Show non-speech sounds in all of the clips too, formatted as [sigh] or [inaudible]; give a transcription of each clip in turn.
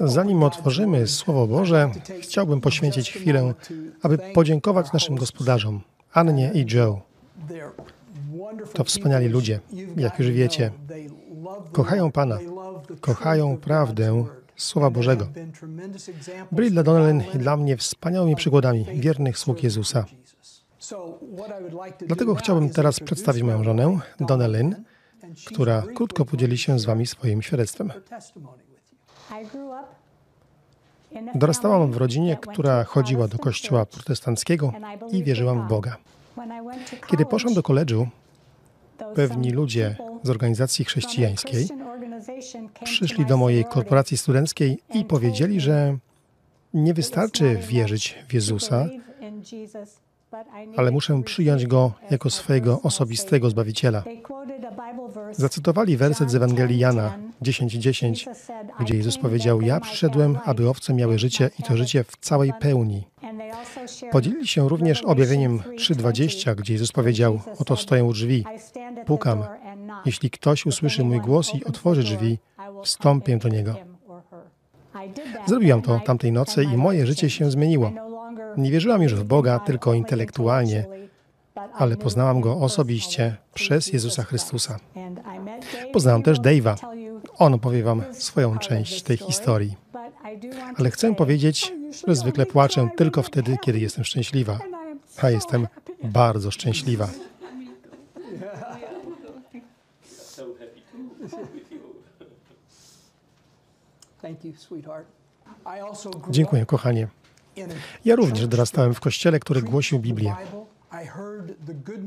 Zanim otworzymy Słowo Boże, chciałbym poświęcić chwilę, aby podziękować naszym gospodarzom, Annie i Joe. To wspaniali ludzie, jak już wiecie. Kochają Pana, kochają prawdę Słowa Bożego. Byli dla Donnelly i dla mnie wspaniałymi przykładami wiernych sług Jezusa. Dlatego chciałbym teraz przedstawić moją żonę, Donnelly, która krótko podzieli się z Wami swoim świadectwem. Dorastałam w rodzinie, która chodziła do kościoła protestanckiego i wierzyłam w Boga. Kiedy poszłam do koledżu, pewni ludzie z organizacji chrześcijańskiej przyszli do mojej korporacji studenckiej i powiedzieli, że nie wystarczy wierzyć w Jezusa, ale muszę przyjąć Go jako swojego osobistego Zbawiciela. Zacytowali werset z Ewangelii Jana 10:10, gdzie Jezus powiedział: Ja przyszedłem, aby owce miały życie i to życie w całej pełni. Podzielili się również objawieniem 3:20, gdzie Jezus powiedział: Oto stoję u drzwi, pukam. Jeśli ktoś usłyszy mój głos i otworzy drzwi, wstąpię do niego. Zrobiłam to tamtej nocy i moje życie się zmieniło. Nie wierzyłam już w Boga tylko intelektualnie, ale poznałam Go osobiście przez Jezusa Chrystusa. Poznałam też Dave'a. On opowie Wam swoją część tej historii. Ale chcę powiedzieć, że zwykle płaczę tylko wtedy, kiedy jestem szczęśliwa. A jestem bardzo szczęśliwa. Dziękuję, kochanie. Ja również dorastałem w kościele, który głosił Biblię.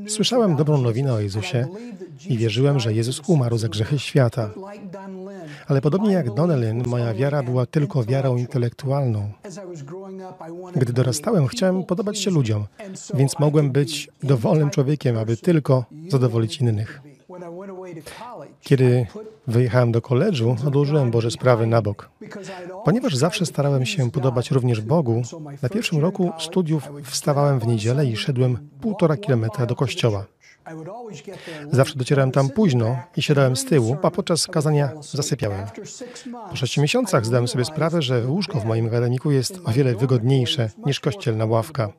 Słyszałem dobrą nowinę o Jezusie i wierzyłem, że Jezus umarł za grzechy świata. Ale podobnie jak Donnellyn, moja wiara była tylko wiarą intelektualną. Gdy dorastałem, chciałem podobać się ludziom, więc mogłem być dowolnym człowiekiem, aby tylko zadowolić innych. Kiedy wyjechałem do koledżu, odłożyłem Boże sprawy na bok. Ponieważ zawsze starałem się podobać również Bogu, na pierwszym roku studiów wstawałem w niedzielę i szedłem półtora kilometra do kościoła. Zawsze docierałem tam późno i siadałem z tyłu, a podczas kazania zasypiałem. Po sześciu miesiącach zdałem sobie sprawę, że łóżko w moim akademiku jest o wiele wygodniejsze niż kościelna ławka.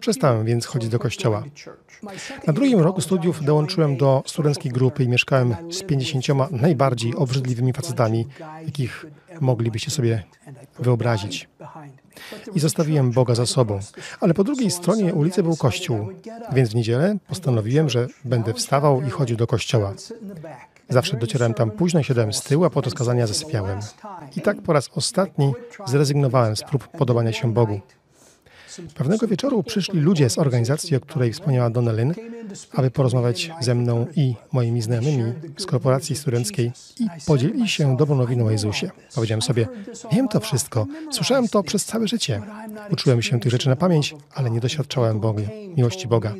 Przestałem więc chodzić do kościoła. Na drugim roku studiów dołączyłem do studenckiej grupy i mieszkałem z pięćdziesięcioma najbardziej obrzydliwymi facetami, jakich moglibyście sobie wyobrazić. I zostawiłem Boga za sobą. Ale po drugiej stronie ulicy był kościół, więc w niedzielę postanowiłem, że będę wstawał i chodził do kościoła. Zawsze docierałem tam późno siadałem z tyłu, a po to skazania zasypiałem. I tak po raz ostatni zrezygnowałem z prób podobania się Bogu. Pewnego wieczoru przyszli ludzie z organizacji, o której wspomniała Donnelyn, aby porozmawiać ze mną i moimi znajomymi z korporacji studenckiej i podzielili się dobrą nowiną o Jezusie. Powiedziałem sobie, wiem to wszystko, słyszałem to przez całe życie. Uczyłem się tych rzeczy na pamięć, ale nie doświadczałem Boga, miłości Boga.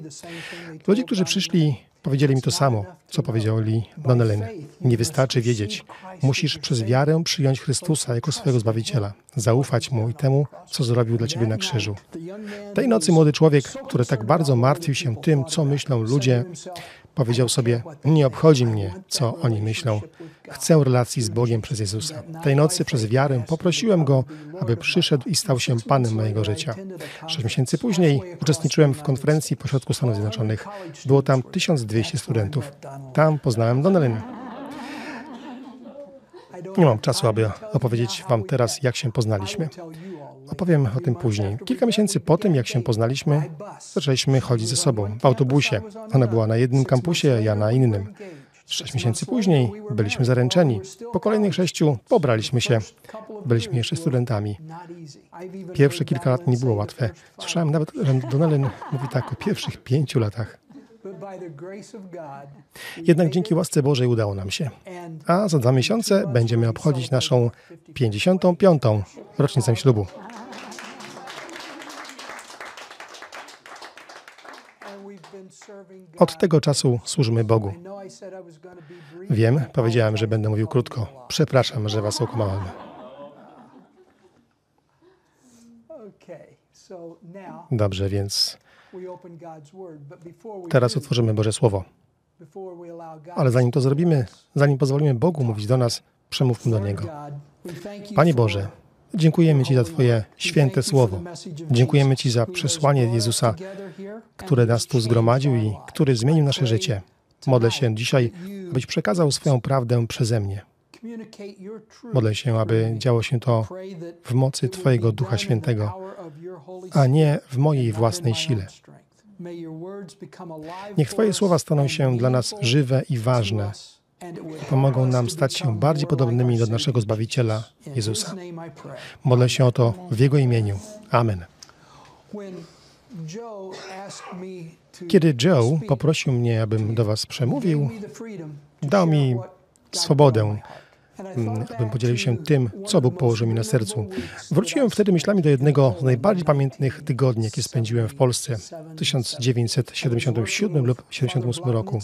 Ludzie, którzy przyszli, Powiedzieli mi to samo, co powiedział Lee Donnelly. Nie wystarczy wiedzieć. Musisz przez wiarę przyjąć Chrystusa jako swojego Zbawiciela, zaufać Mu i temu, co zrobił dla Ciebie na krzyżu. Tej nocy młody człowiek, który tak bardzo martwił się tym, co myślą ludzie, Powiedział sobie, nie obchodzi mnie, co oni myślą. Chcę relacji z Bogiem przez Jezusa. Tej nocy przez wiarę poprosiłem Go, aby przyszedł i stał się Panem mojego życia. Sześć miesięcy później uczestniczyłem w konferencji pośrodku Stanów Zjednoczonych. Było tam 1200 studentów. Tam poznałem Donnellyn. Nie mam czasu, aby opowiedzieć Wam teraz, jak się poznaliśmy. Opowiem o tym później. Kilka miesięcy po tym, jak się poznaliśmy, zaczęliśmy chodzić ze sobą w autobusie. Ona była na jednym kampusie, ja na innym. Sześć miesięcy później byliśmy zaręczeni. Po kolejnych sześciu pobraliśmy się. Byliśmy jeszcze studentami. Pierwsze kilka lat nie było łatwe. Słyszałem nawet, że Donnelly mówi tak o pierwszych pięciu latach. Jednak dzięki łasce Bożej udało nam się. A za dwa miesiące będziemy obchodzić naszą 55. rocznicę ślubu. Od tego czasu służymy Bogu. Wiem, powiedziałem, że będę mówił krótko. Przepraszam, że Was okłamałem. Dobrze, więc teraz otworzymy Boże Słowo. Ale zanim to zrobimy, zanim pozwolimy Bogu mówić do nas, przemówmy do Niego. Panie Boże, dziękujemy Ci za Twoje święte słowo. Dziękujemy Ci za przesłanie Jezusa, które nas tu zgromadził i który zmienił nasze życie. Modlę się dzisiaj, abyś przekazał swoją prawdę przeze mnie. Modlę się, aby działo się to w mocy Twojego Ducha Świętego, a nie w mojej własnej sile. Niech Twoje słowa staną się dla nas żywe i ważne. Pomogą nam stać się bardziej podobnymi do naszego Zbawiciela, Jezusa. Modlę się o to w Jego imieniu. Amen. Kiedy Joe poprosił mnie, abym do Was przemówił, dał mi swobodę, abym podzielił się tym, co Bóg położył mi na sercu. Wróciłem wtedy myślami do jednego z najbardziej pamiętnych tygodni, jakie spędziłem w Polsce w 1977 lub 1978 roku.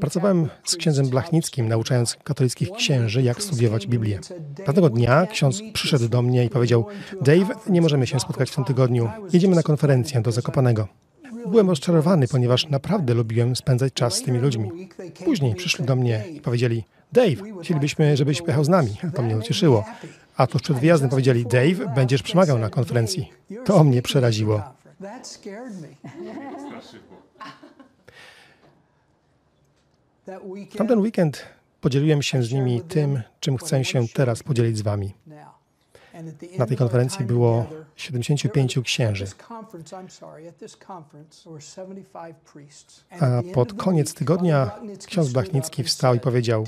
Pracowałem z księdzem Blachnickim, nauczając katolickich księży, jak studiować Biblię. Pewnego dnia ksiądz przyszedł do mnie i powiedział: Dave, nie możemy się spotkać w tym tygodniu. Jedziemy na konferencję do Zakopanego. Byłem rozczarowany, ponieważ naprawdę lubiłem spędzać czas z tymi ludźmi. Później przyszli do mnie i powiedzieli: Dave, chcielibyśmy, żebyś pojechał z nami. To mnie ucieszyło. A tuż przed wyjazdem powiedzieli, Dave, będziesz przemawiał na konferencji. To mnie przeraziło. Tamten weekend podzieliłem się z nimi tym, czym chcę się teraz podzielić z wami. Na tej konferencji było 75 księży. A pod koniec tygodnia ksiądz Blachnicki wstał i powiedział: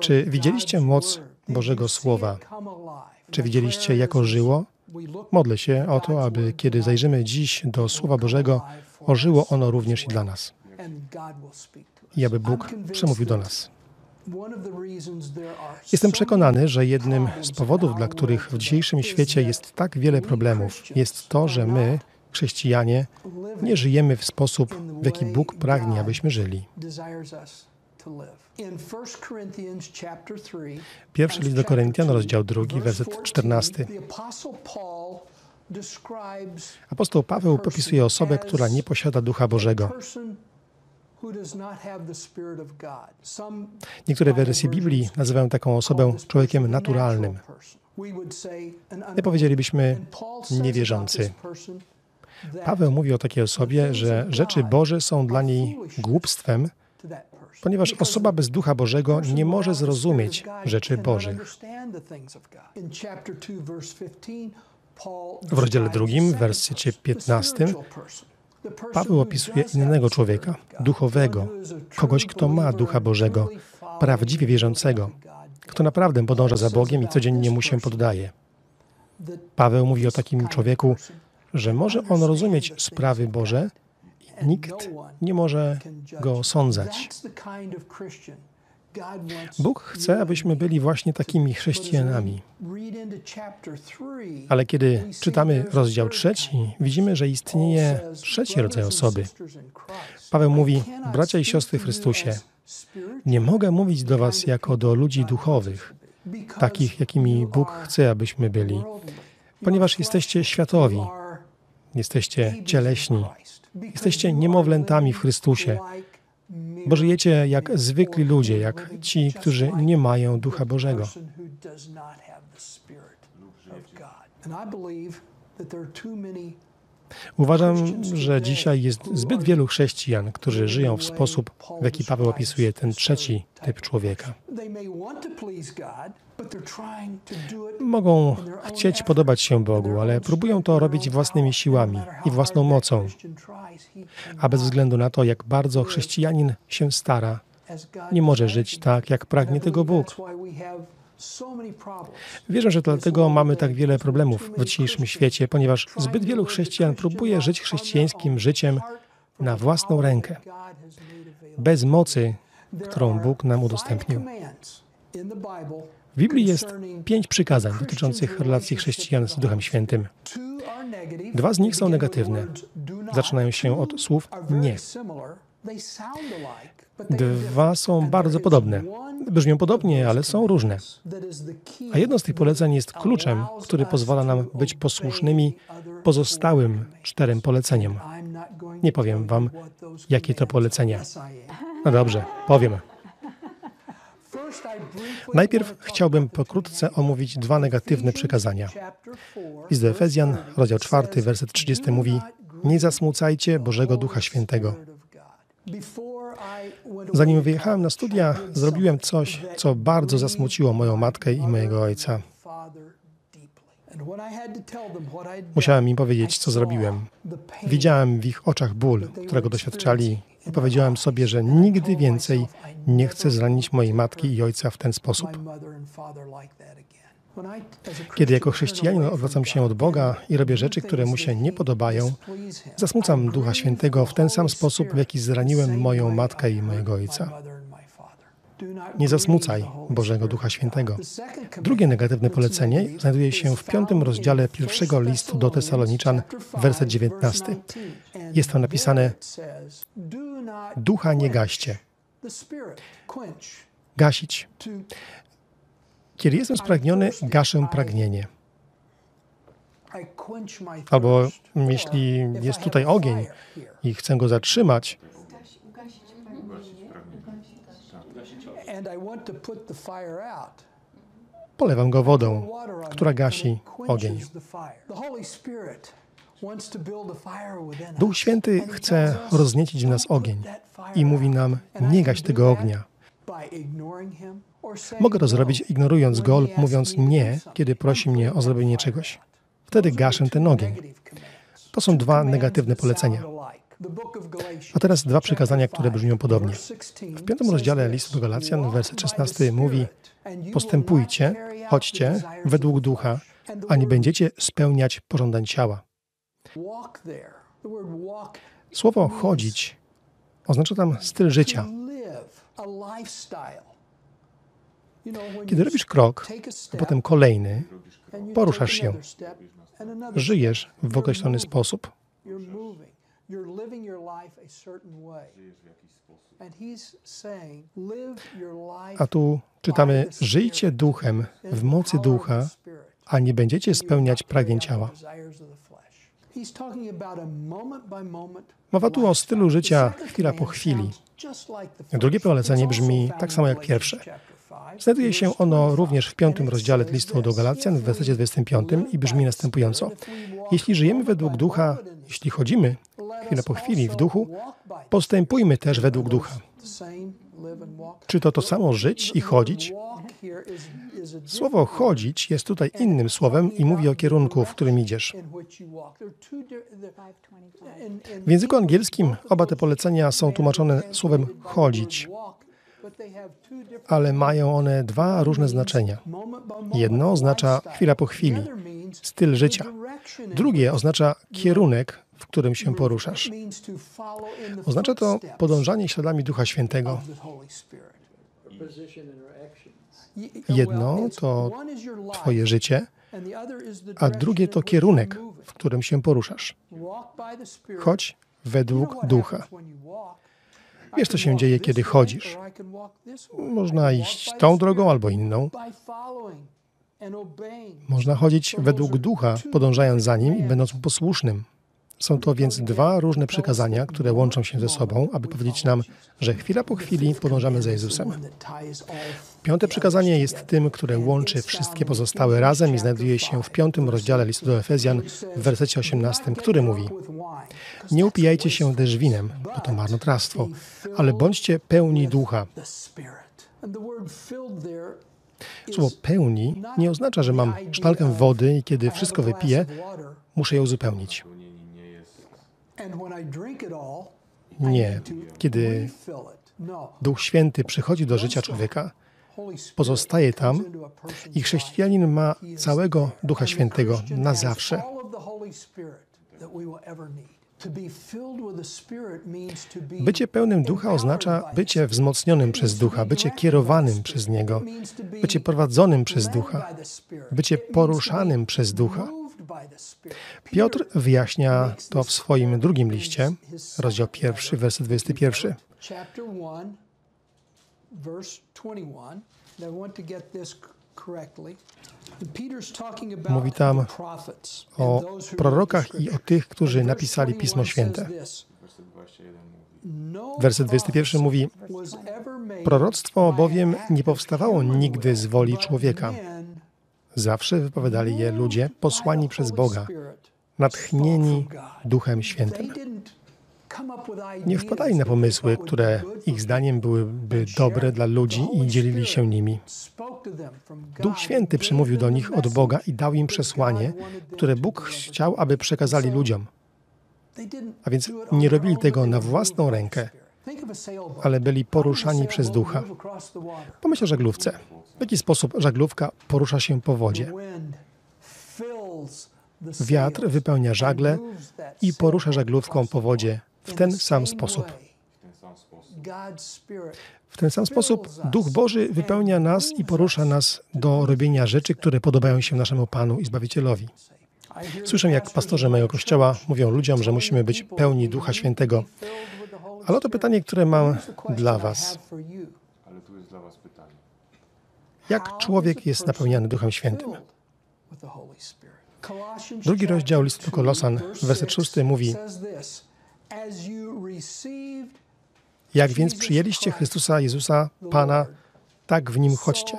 Czy widzieliście moc Bożego Słowa? Czy widzieliście, jako żyło? Modlę się o to, aby kiedy zajrzymy dziś do Słowa Bożego, ożyło ono również i dla nas. I aby Bóg przemówił do nas. Jestem przekonany, że jednym z powodów, dla których w dzisiejszym świecie jest tak wiele problemów, jest to, że my, chrześcijanie, nie żyjemy w sposób, w jaki Bóg pragnie, abyśmy żyli. Pierwszy list do Koryntian, rozdział 2, werset 14. Apostoł Paweł popisuje osobę, która nie posiada Ducha Bożego. Niektóre wersje Biblii nazywają taką osobę człowiekiem naturalnym. My powiedzielibyśmy niewierzący. Paweł mówi o takiej osobie, że rzeczy Boże są dla niej głupstwem, ponieważ osoba bez Ducha Bożego nie może zrozumieć rzeczy Bożych. W rozdziale drugim, w wersji 15, Paweł opisuje innego człowieka, duchowego, kogoś, kto ma Ducha Bożego, prawdziwie wierzącego, kto naprawdę podąża za Bogiem i codziennie mu się poddaje. Paweł mówi o takim człowieku, że może on rozumieć sprawy Boże i nikt nie może go osądzać. Bóg chce, abyśmy byli właśnie takimi chrześcijanami. Ale kiedy czytamy rozdział trzeci, widzimy, że istnieje trzeci rodzaj osoby. Paweł mówi: Bracia i siostry w Chrystusie, nie mogę mówić do Was jako do ludzi duchowych, takich, jakimi Bóg chce, abyśmy byli, ponieważ jesteście światowi, jesteście cieleśni, jesteście niemowlętami w Chrystusie, bo żyjecie jak zwykli ludzie, jak ci, którzy nie mają Ducha Bożego. Uważam, że dzisiaj jest zbyt wielu chrześcijan, którzy żyją w sposób, w jaki Paweł opisuje ten trzeci typ człowieka. Mogą chcieć podobać się Bogu, ale próbują to robić własnymi siłami i własną mocą. A bez względu na to, jak bardzo chrześcijanin się stara, nie może żyć tak, jak pragnie tego Bóg. Wierzę, że dlatego mamy tak wiele problemów w dzisiejszym świecie, ponieważ zbyt wielu chrześcijan próbuje żyć chrześcijańskim życiem na własną rękę, bez mocy, którą Bóg nam udostępnił. W Biblii jest pięć przykazań dotyczących relacji chrześcijan z Duchem Świętym. Dwa z nich są negatywne. Zaczynają się od słów nie. Dwa są bardzo podobne. Brzmią podobnie, ale są różne. A jedno z tych poleceń jest kluczem, który pozwala nam być posłusznymi pozostałym czterem poleceniom. Nie powiem Wam, jakie to polecenia. No dobrze, powiem. Najpierw chciałbym pokrótce omówić dwa negatywne przykazania. List do Efezjan, rozdział 4, werset 30 mówi: Nie zasmucajcie Bożego Ducha Świętego. Zanim wyjechałem na studia, zrobiłem coś, co bardzo zasmuciło moją matkę i mojego ojca. Musiałem im powiedzieć, co zrobiłem. Widziałem w ich oczach ból, którego doświadczali, i powiedziałem sobie, że nigdy więcej nie chcę zranić mojej matki i ojca w ten sposób. Kiedy jako chrześcijanin odwracam się od Boga i robię rzeczy, które mu się nie podobają, zasmucam Ducha Świętego w ten sam sposób, w jaki zraniłem moją matkę i mojego ojca. Nie zasmucaj Bożego Ducha Świętego. Drugie negatywne polecenie znajduje się w piątym rozdziale pierwszego listu do Tesaloniczan, werset 19. Jest tam napisane: Ducha nie gaście. Gasić. Kiedy jestem spragniony, gaszę pragnienie. Albo jeśli jest tutaj ogień i chcę go zatrzymać, polewam go wodą, która gasi ogień. Duch Święty chce rozniecić w nas ogień i mówi nam: Nie gaś tego ognia. Mogę to zrobić ignorując go lub mówiąc nie, kiedy prosi mnie o zrobienie czegoś. Wtedy gaszę ten ogień. To są dwa negatywne polecenia. A teraz dwa przykazania, które brzmią podobnie. W piątym rozdziale listu do Galacjan, werset 16 mówi: Postępujcie, chodźcie według ducha, a nie będziecie spełniać pożądań ciała. Słowo chodzić oznacza tam styl życia. Kiedy robisz krok, a potem kolejny, poruszasz się, żyjesz w określony sposób. A tu czytamy: Żyjcie duchem w mocy ducha, a nie będziecie spełniać pragnień ciała. Mowa tu o stylu życia chwila po chwili. Drugie polecenie brzmi tak samo jak pierwsze. Znajduje się ono również w piątym rozdziale listu do Galacjan w wersecie 25 i brzmi następująco. Jeśli żyjemy według ducha, jeśli chodzimy chwilę po chwili w duchu, postępujmy też według ducha. Czy to to samo żyć i chodzić? Słowo chodzić jest tutaj innym słowem i mówi o kierunku, w którym idziesz. W języku angielskim oba te polecenia są tłumaczone słowem chodzić, ale mają one dwa różne znaczenia. Jedno oznacza chwila po chwili, styl życia. Drugie oznacza kierunek, w którym się poruszasz. Oznacza to podążanie śladami Ducha Świętego. Jedno to Twoje życie, a drugie to kierunek, w którym się poruszasz. Chodź według Ducha. Wiesz, co się dzieje, kiedy chodzisz. Można iść tą drogą albo inną. Można chodzić według ducha, podążając za nim i będąc posłusznym. Są to więc dwa różne przykazania, które łączą się ze sobą, aby powiedzieć nam, że chwila po chwili podążamy za Jezusem. Piąte przykazanie jest tym, które łączy wszystkie pozostałe razem i znajduje się w piątym rozdziale listu do Efezjan w wersecie 18, który mówi Nie upijajcie się też winem, bo to marnotrawstwo, ale bądźcie pełni ducha. Słowo pełni nie oznacza, że mam sztalkę wody i kiedy wszystko wypiję, muszę ją uzupełnić. Nie. Kiedy Duch Święty przychodzi do życia człowieka, pozostaje tam i chrześcijanin ma całego Ducha Świętego na zawsze. Bycie pełnym ducha oznacza bycie wzmocnionym przez ducha, bycie kierowanym przez niego, bycie prowadzonym przez ducha, bycie poruszanym przez ducha. Piotr wyjaśnia to w swoim drugim liście, rozdział pierwszy, werset 21. Mówi tam o prorokach i o tych, którzy napisali Pismo Święte. Werset 21 mówi: Proroctwo bowiem nie powstawało nigdy z woli człowieka. Zawsze wypowiadali je ludzie posłani przez Boga, natchnieni Duchem Świętym. Nie wpadali na pomysły, które ich zdaniem byłyby dobre dla ludzi i dzielili się nimi. Duch Święty przemówił do nich od Boga i dał im przesłanie, które Bóg chciał, aby przekazali ludziom. A więc nie robili tego na własną rękę, ale byli poruszani przez ducha. Pomyśl o żaglówce. W jaki sposób żaglówka porusza się po wodzie? Wiatr wypełnia żagle i porusza żaglówką po wodzie w ten sam sposób. W ten sam sposób Duch Boży wypełnia nas i porusza nas do robienia rzeczy, które podobają się naszemu Panu i Zbawicielowi. Słyszę, jak pastorzy mojego kościoła mówią ludziom, że musimy być pełni Ducha Świętego. Ale oto pytanie, które mam dla Was. Jak człowiek jest napełniany Duchem Świętym? Drugi rozdział listu Kolosan, werset szósty mówi Jak więc przyjęliście Chrystusa Jezusa, Pana, tak w Nim chodźcie.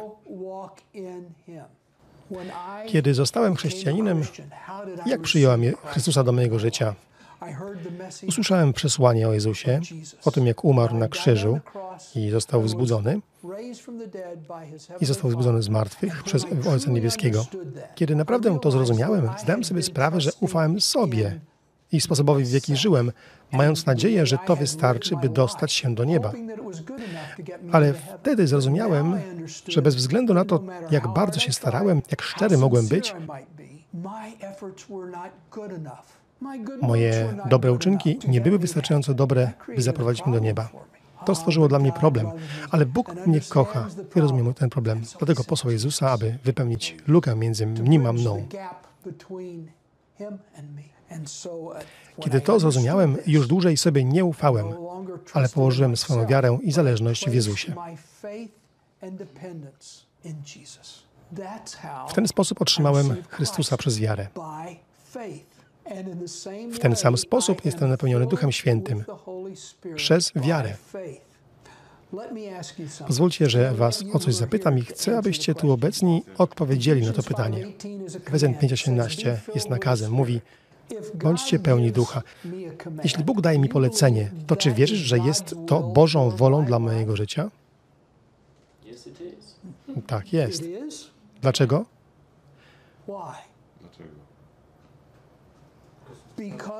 Kiedy zostałem chrześcijaninem, jak przyjąłem Chrystusa do mojego życia? Usłyszałem przesłanie o Jezusie, o tym, jak umarł na krzyżu i został wzbudzony, i został wzbudzony z martwych przez Ojca Niebieskiego. Kiedy naprawdę to zrozumiałem, zdałem sobie sprawę, że ufałem sobie i sposobowi, w jaki żyłem, mając nadzieję, że to wystarczy, by dostać się do nieba. Ale wtedy zrozumiałem, że bez względu na to, jak bardzo się starałem, jak szczery mogłem być, moje dobre uczynki nie były wystarczająco dobre, by zaprowadzić mnie do nieba. To stworzyło dla mnie problem, ale Bóg mnie kocha i rozumiem ten problem. Dlatego posłał Jezusa, aby wypełnić lukę między nim a mną. Kiedy to zrozumiałem, już dłużej sobie nie ufałem, ale położyłem swoją wiarę i zależność w Jezusie. W ten sposób otrzymałem Chrystusa przez wiarę. W ten sam sposób jestem napełniony Duchem Świętym przez wiarę. Pozwólcie, że Was o coś zapytam i chcę, abyście tu obecni odpowiedzieli na to pytanie. Efezjan 5:18 jest nakazem. Mówi, bądźcie pełni ducha. Jeśli Bóg daje mi polecenie, to czy wierzysz, że jest to Bożą wolą dla mojego życia? Tak jest. Dlaczego?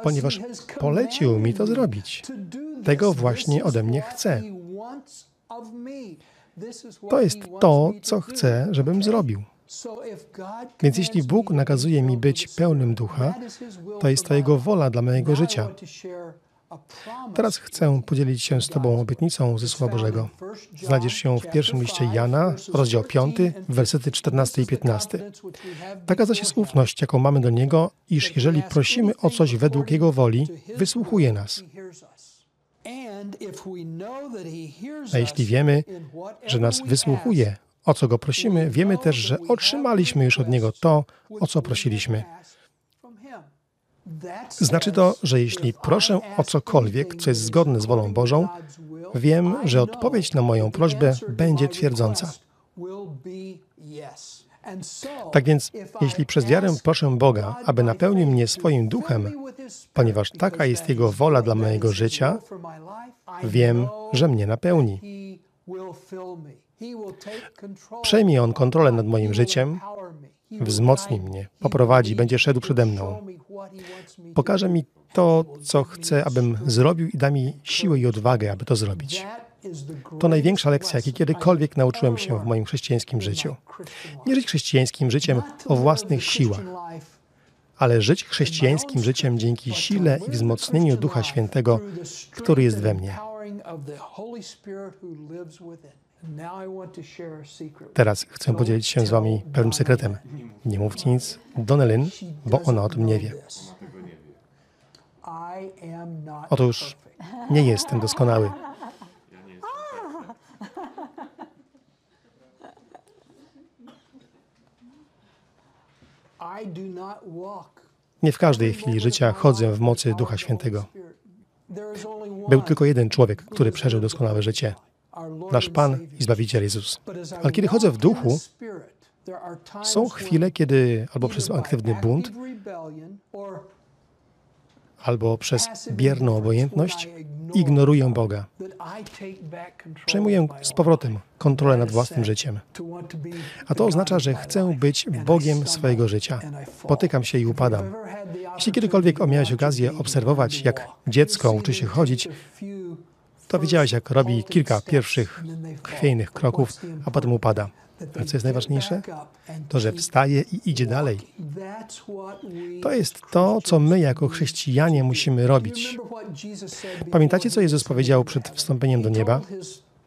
Ponieważ polecił mi to zrobić. Tego właśnie ode mnie chce. To jest to, co chce, żebym zrobił. Więc jeśli Bóg nakazuje mi być pełnym ducha, to jest to Jego wola dla mojego życia. Teraz chcę podzielić się z Tobą obietnicą ze Słowa Bożego. Znajdziesz się w pierwszym liście Jana, rozdział 5, wersety 14 i 15. Taka zaś jest ufność, jaką mamy do Niego, iż jeżeli prosimy o coś według Jego woli, wysłuchuje nas. A jeśli wiemy, że nas wysłuchuje, o co Go prosimy, wiemy też, że otrzymaliśmy już od Niego to, o co prosiliśmy. Znaczy to, że jeśli proszę o cokolwiek, co jest zgodne z wolą Bożą, wiem, że odpowiedź na moją prośbę będzie twierdząca. Tak więc, jeśli przez wiarę proszę Boga, aby napełnił mnie swoim duchem, ponieważ taka jest Jego wola dla mojego życia, wiem, że mnie napełni. Przejmie On kontrolę nad moim życiem, wzmocni mnie, poprowadzi, będzie szedł przede mną. Pokaże mi to, co chce, abym zrobił i da mi siłę i odwagę, aby to zrobić. To największa lekcja, jakiej kiedykolwiek nauczyłem się w moim chrześcijańskim życiu. Nie żyć chrześcijańskim życiem o własnych siłach, ale żyć chrześcijańskim życiem dzięki sile i wzmocnieniu Ducha Świętego, który jest we mnie. Teraz chcę podzielić się z Wami pewnym sekretem. Nie mówcie nic Donelyn, bo ona o tym nie wie. Otóż nie jestem doskonały. Nie w każdej chwili życia chodzę w mocy Ducha Świętego. Był tylko jeden człowiek, który przeżył doskonałe życie. Nasz Pan i Zbawiciel Jezus. Ale kiedy chodzę w duchu, są chwile, kiedy albo przez aktywny bunt, albo przez bierną obojętność ignoruję Boga. Przejmuję z powrotem kontrolę nad własnym życiem. A to oznacza, że chcę być Bogiem swojego życia. Potykam się i upadam. Jeśli kiedykolwiek miałeś okazję obserwować, jak dziecko uczy się chodzić, to widziałeś, jak robi kilka pierwszych chwiejnych kroków, a potem upada. Ale co jest najważniejsze? To, że wstaje i idzie dalej. To jest to, co my jako chrześcijanie musimy robić. Pamiętacie, co Jezus powiedział przed wstąpieniem do nieba?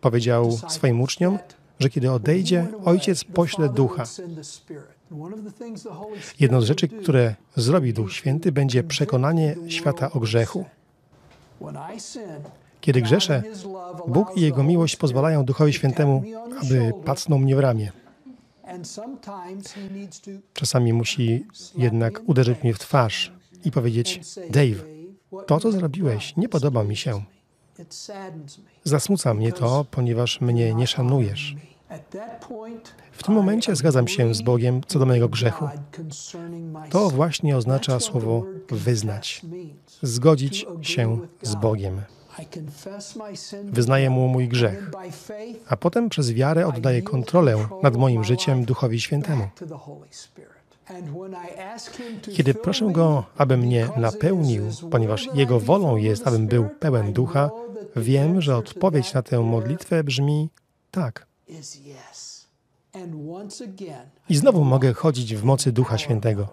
Powiedział swoim uczniom, że kiedy odejdzie, Ojciec pośle ducha. Jedną z rzeczy, które zrobi Duch Święty, będzie przekonanie świata o grzechu. Kiedy grzeszę, Bóg i Jego miłość pozwalają Duchowi Świętemu, aby pacnął mnie w ramię. Czasami musi jednak uderzyć mnie w twarz i powiedzieć: Dave, to, co zrobiłeś, nie podoba mi się. Zasmuca mnie to, ponieważ mnie nie szanujesz. W tym momencie zgadzam się z Bogiem co do mojego grzechu. To właśnie oznacza słowo wyznać. Zgodzić się z Bogiem. Wyznaję mu mój grzech, a potem przez wiarę oddaję kontrolę nad moim życiem Duchowi Świętemu. Kiedy proszę Go, aby mnie napełnił, ponieważ Jego wolą jest, abym był pełen ducha, wiem, że odpowiedź na tę modlitwę brzmi tak. I znowu mogę chodzić w mocy Ducha Świętego.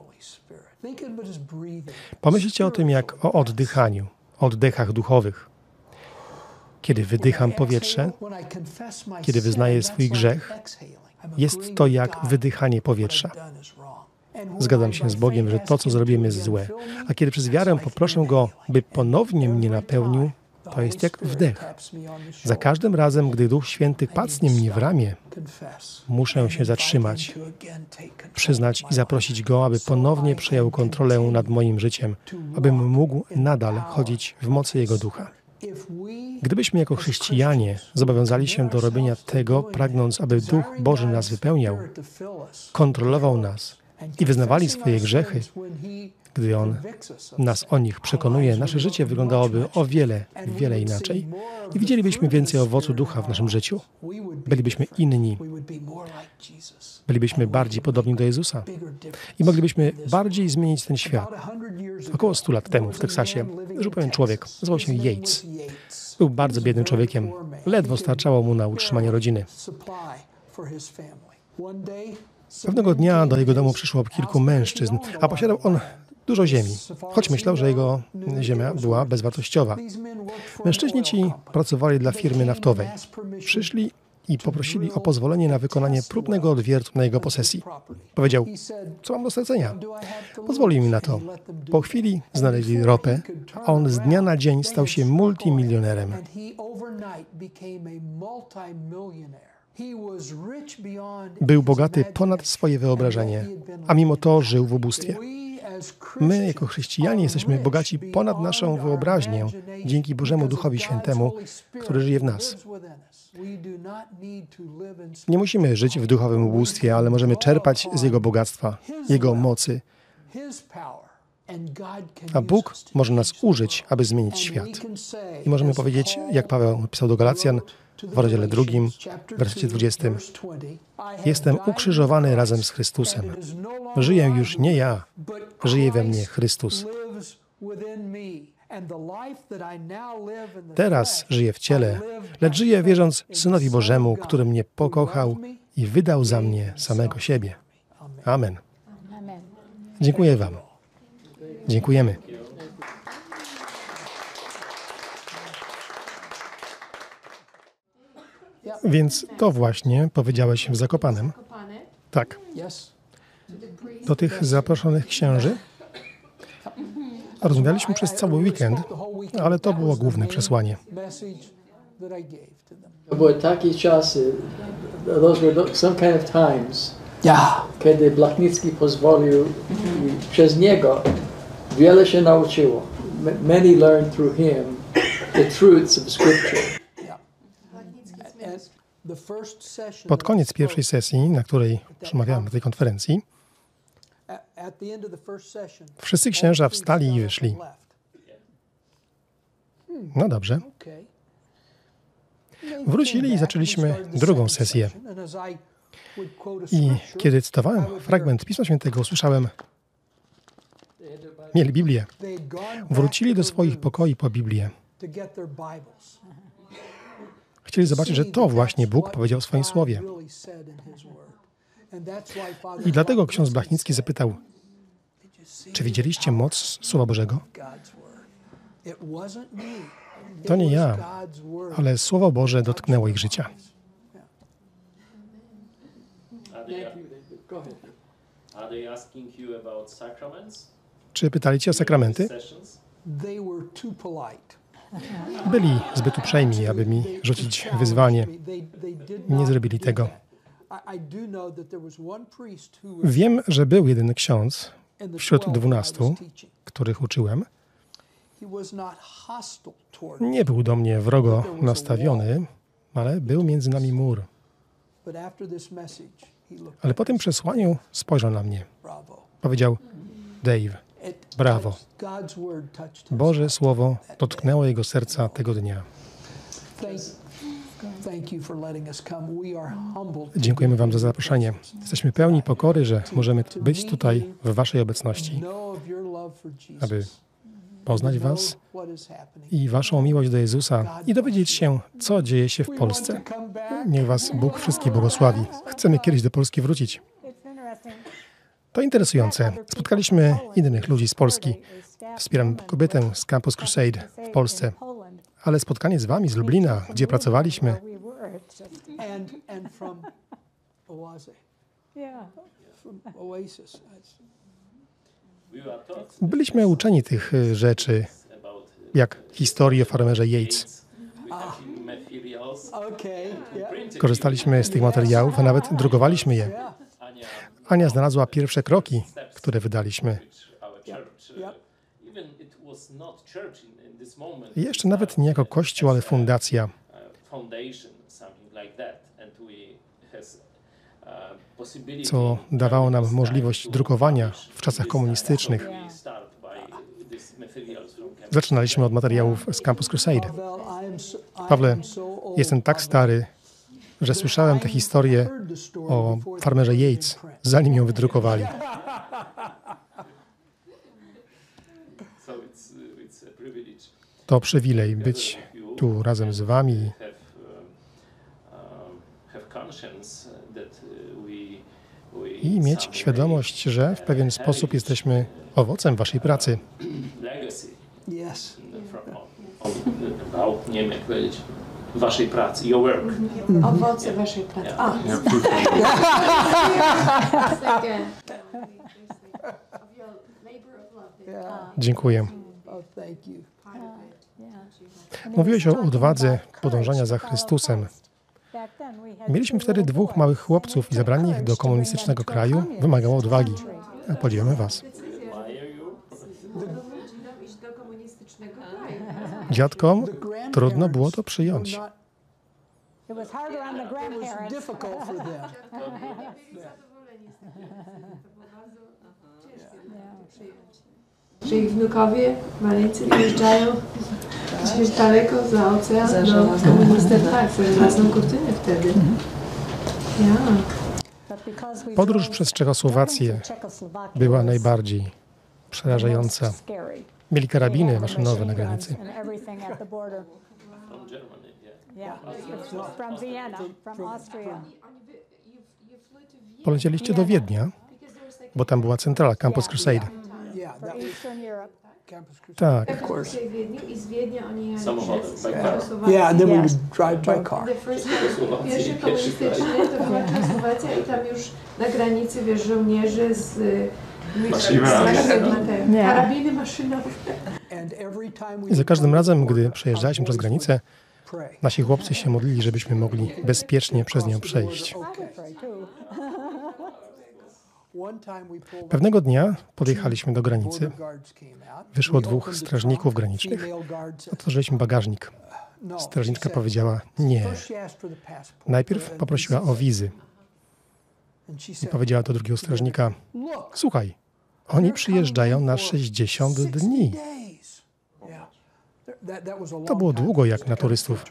Pomyślcie o tym jak o oddychaniu, oddechach duchowych. Kiedy wydycham powietrze, kiedy wyznaję swój grzech, jest to jak wydychanie powietrza. Zgadzam się z Bogiem, że to, co zrobimy, jest złe. A kiedy przez wiarę poproszę Go, by ponownie mnie napełnił, to jest jak wdech. Za każdym razem, gdy Duch Święty pacnie mnie w ramię, muszę się zatrzymać, przyznać i zaprosić Go, aby ponownie przejął kontrolę nad moim życiem, abym mógł nadal chodzić w mocy Jego Ducha. Gdybyśmy jako chrześcijanie zobowiązali się do robienia tego, pragnąc, aby Duch Boży nas wypełniał, kontrolował nas i wyznawali swoje grzechy, gdy On nas o nich przekonuje, nasze życie wyglądałoby o wiele, wiele inaczej i widzielibyśmy więcej owocu ducha w naszym życiu. Bylibyśmy inni. Bylibyśmy bardziej podobni do Jezusa i moglibyśmy bardziej zmienić ten świat. Około 100 lat temu w Teksasie żył pewien człowiek, nazywał się Yates. Był bardzo biednym człowiekiem. Ledwo starczało mu na utrzymanie rodziny. Pewnego dnia do jego domu przyszło kilku mężczyzn, a posiadał on dużo ziemi, choć myślał, że jego ziemia była bezwartościowa. Mężczyźni ci pracowali dla firmy naftowej. Przyszli i poprosili o pozwolenie na wykonanie próbnego odwiertu na jego posesji. Powiedział, co mam do stracenia? Pozwolił mi na to. Po chwili znaleźli ropę, a on z dnia na dzień stał się multimilionerem. Był bogaty ponad swoje wyobrażenie, a mimo to żył w ubóstwie. My, jako chrześcijanie, jesteśmy bogaci ponad naszą wyobraźnię dzięki Bożemu Duchowi Świętemu, który żyje w nas. Nie musimy żyć w duchowym ubóstwie, ale możemy czerpać z Jego bogactwa, Jego mocy. A Bóg może nas użyć, aby zmienić świat. I możemy powiedzieć, jak Paweł napisał do Galacjan w rozdziale drugim, w wersecie 20. Jestem ukrzyżowany razem z Chrystusem. Żyję już nie ja, żyje we mnie Chrystus. Teraz żyję w ciele, lecz żyję wierząc Synowi Bożemu, który mnie pokochał i wydał za mnie samego siebie. Amen. Dziękuję Wam. Dziękujemy. Więc to właśnie powiedziałeś w Zakopanem. Tak. Do tych zaproszonych księży rozmawialiśmy przez cały weekend, ale to było główne przesłanie. Były takie czasy, those were some kind of times, kiedy Blachnicki pozwolił i przez niego wiele się nauczyło. Many learned through him the truths of Scripture. Pod koniec pierwszej sesji, na której przemawiałem na tej konferencji, wszyscy księża wstali i wyszli. No dobrze. Wrócili i zaczęliśmy drugą sesję. I kiedy cytowałem fragment Pisma Świętego, usłyszałem, mieli Biblię. Wrócili do swoich pokoi po Biblię. Chcieli zobaczyć, że to właśnie Bóg powiedział w swoim słowie. I dlatego ksiądz Blachnicki zapytał, czy widzieliście moc Słowa Bożego? To nie ja, ale Słowo Boże dotknęło ich życia. Czy pytali cię o sakramenty? Byli zbyt uprzejmi, aby mi rzucić wyzwanie. Nie zrobili tego. Wiem, że był jeden ksiądz wśród dwunastu, których uczyłem. Nie był do mnie wrogo nastawiony, ale był między nami mur. Ale po tym przesłaniu spojrzał na mnie. Powiedział: Dave, brawo. Boże Słowo dotknęło jego serca tego dnia. Dziękujemy Wam za zaproszenie. Jesteśmy pełni pokory, że możemy być tutaj w Waszej obecności, aby poznać Was i Waszą miłość do Jezusa i dowiedzieć się, co dzieje się w Polsce. Niech Was Bóg wszystkich błogosławi. Chcemy kiedyś do Polski wrócić. To interesujące. Spotkaliśmy innych ludzi z Polski. Wspieram kobietę z Campus Crusade w Polsce. Ale spotkanie z Wami z Lublina, gdzie pracowaliśmy, byliśmy uczeni tych y, rzeczy, jak historii o farmerze Yates. Korzystaliśmy z tych materiałów, a nawet drukowaliśmy je. Ania znalazła pierwsze kroki, które wydaliśmy. I jeszcze nawet nie jako kościół, ale fundacja. Co dawało nam możliwość drukowania w czasach komunistycznych. Zaczynaliśmy od materiałów z Campus Crusade. Pawle, jestem tak stary, że słyszałem tę historię o farmerze Yates, zanim ją wydrukowali. To przywilej być tu razem z Wami. I mieć świadomość, że w pewien sposób jesteśmy owocem Waszej pracy. [clears throat] Nie wiem, jak powiedzieć waszej pracy, your work. Mhm. Owoce waszej pracy. A, [laughs] Dziękuję. Mówiłeś o odwadze podążania za Chrystusem. Mieliśmy wtedy dwóch małych chłopców i zabranie ich do komunistycznego kraju wymagało odwagi. Podziwiamy Was. Dziadkom trudno było to przyjąć. [laughs] Że ich wnukowie, maleńcy wyjeżdżają gdzieś daleko za ocean do komunistów, tak, za własną kurtynę wtedy. Ja. Podróż przez Czechosłowację była najbardziej przerażająca. Mieli karabiny maszynowe na granicy. Polecieliście do Wiednia, bo tam była centrala Campus Crusade. Tak. I z Wiednia oni jechali Samochodem, przez car. Czechosłowację. Yeah, and then we would drive by car. The first, pierwszy komunistyczny to [laughs] była Czechosłowacja i tam już na granicy, wiesz, żołnierze z y, Maszynami. karabiny maszynowe. And every time we I za każdym razem, to gdy przejeżdżaliśmy przez granicę, nasi chłopcy się modlili, żebyśmy mogli bezpiecznie przez nią przejść. [laughs] Pewnego dnia podjechaliśmy do granicy. Wyszło dwóch strażników granicznych. Otworzyliśmy bagażnik. Strażniczka powiedziała nie. Najpierw poprosiła o wizy. I powiedziała do drugiego strażnika: Słuchaj, oni przyjeżdżają na 60 dni. To było długo jak na turystów.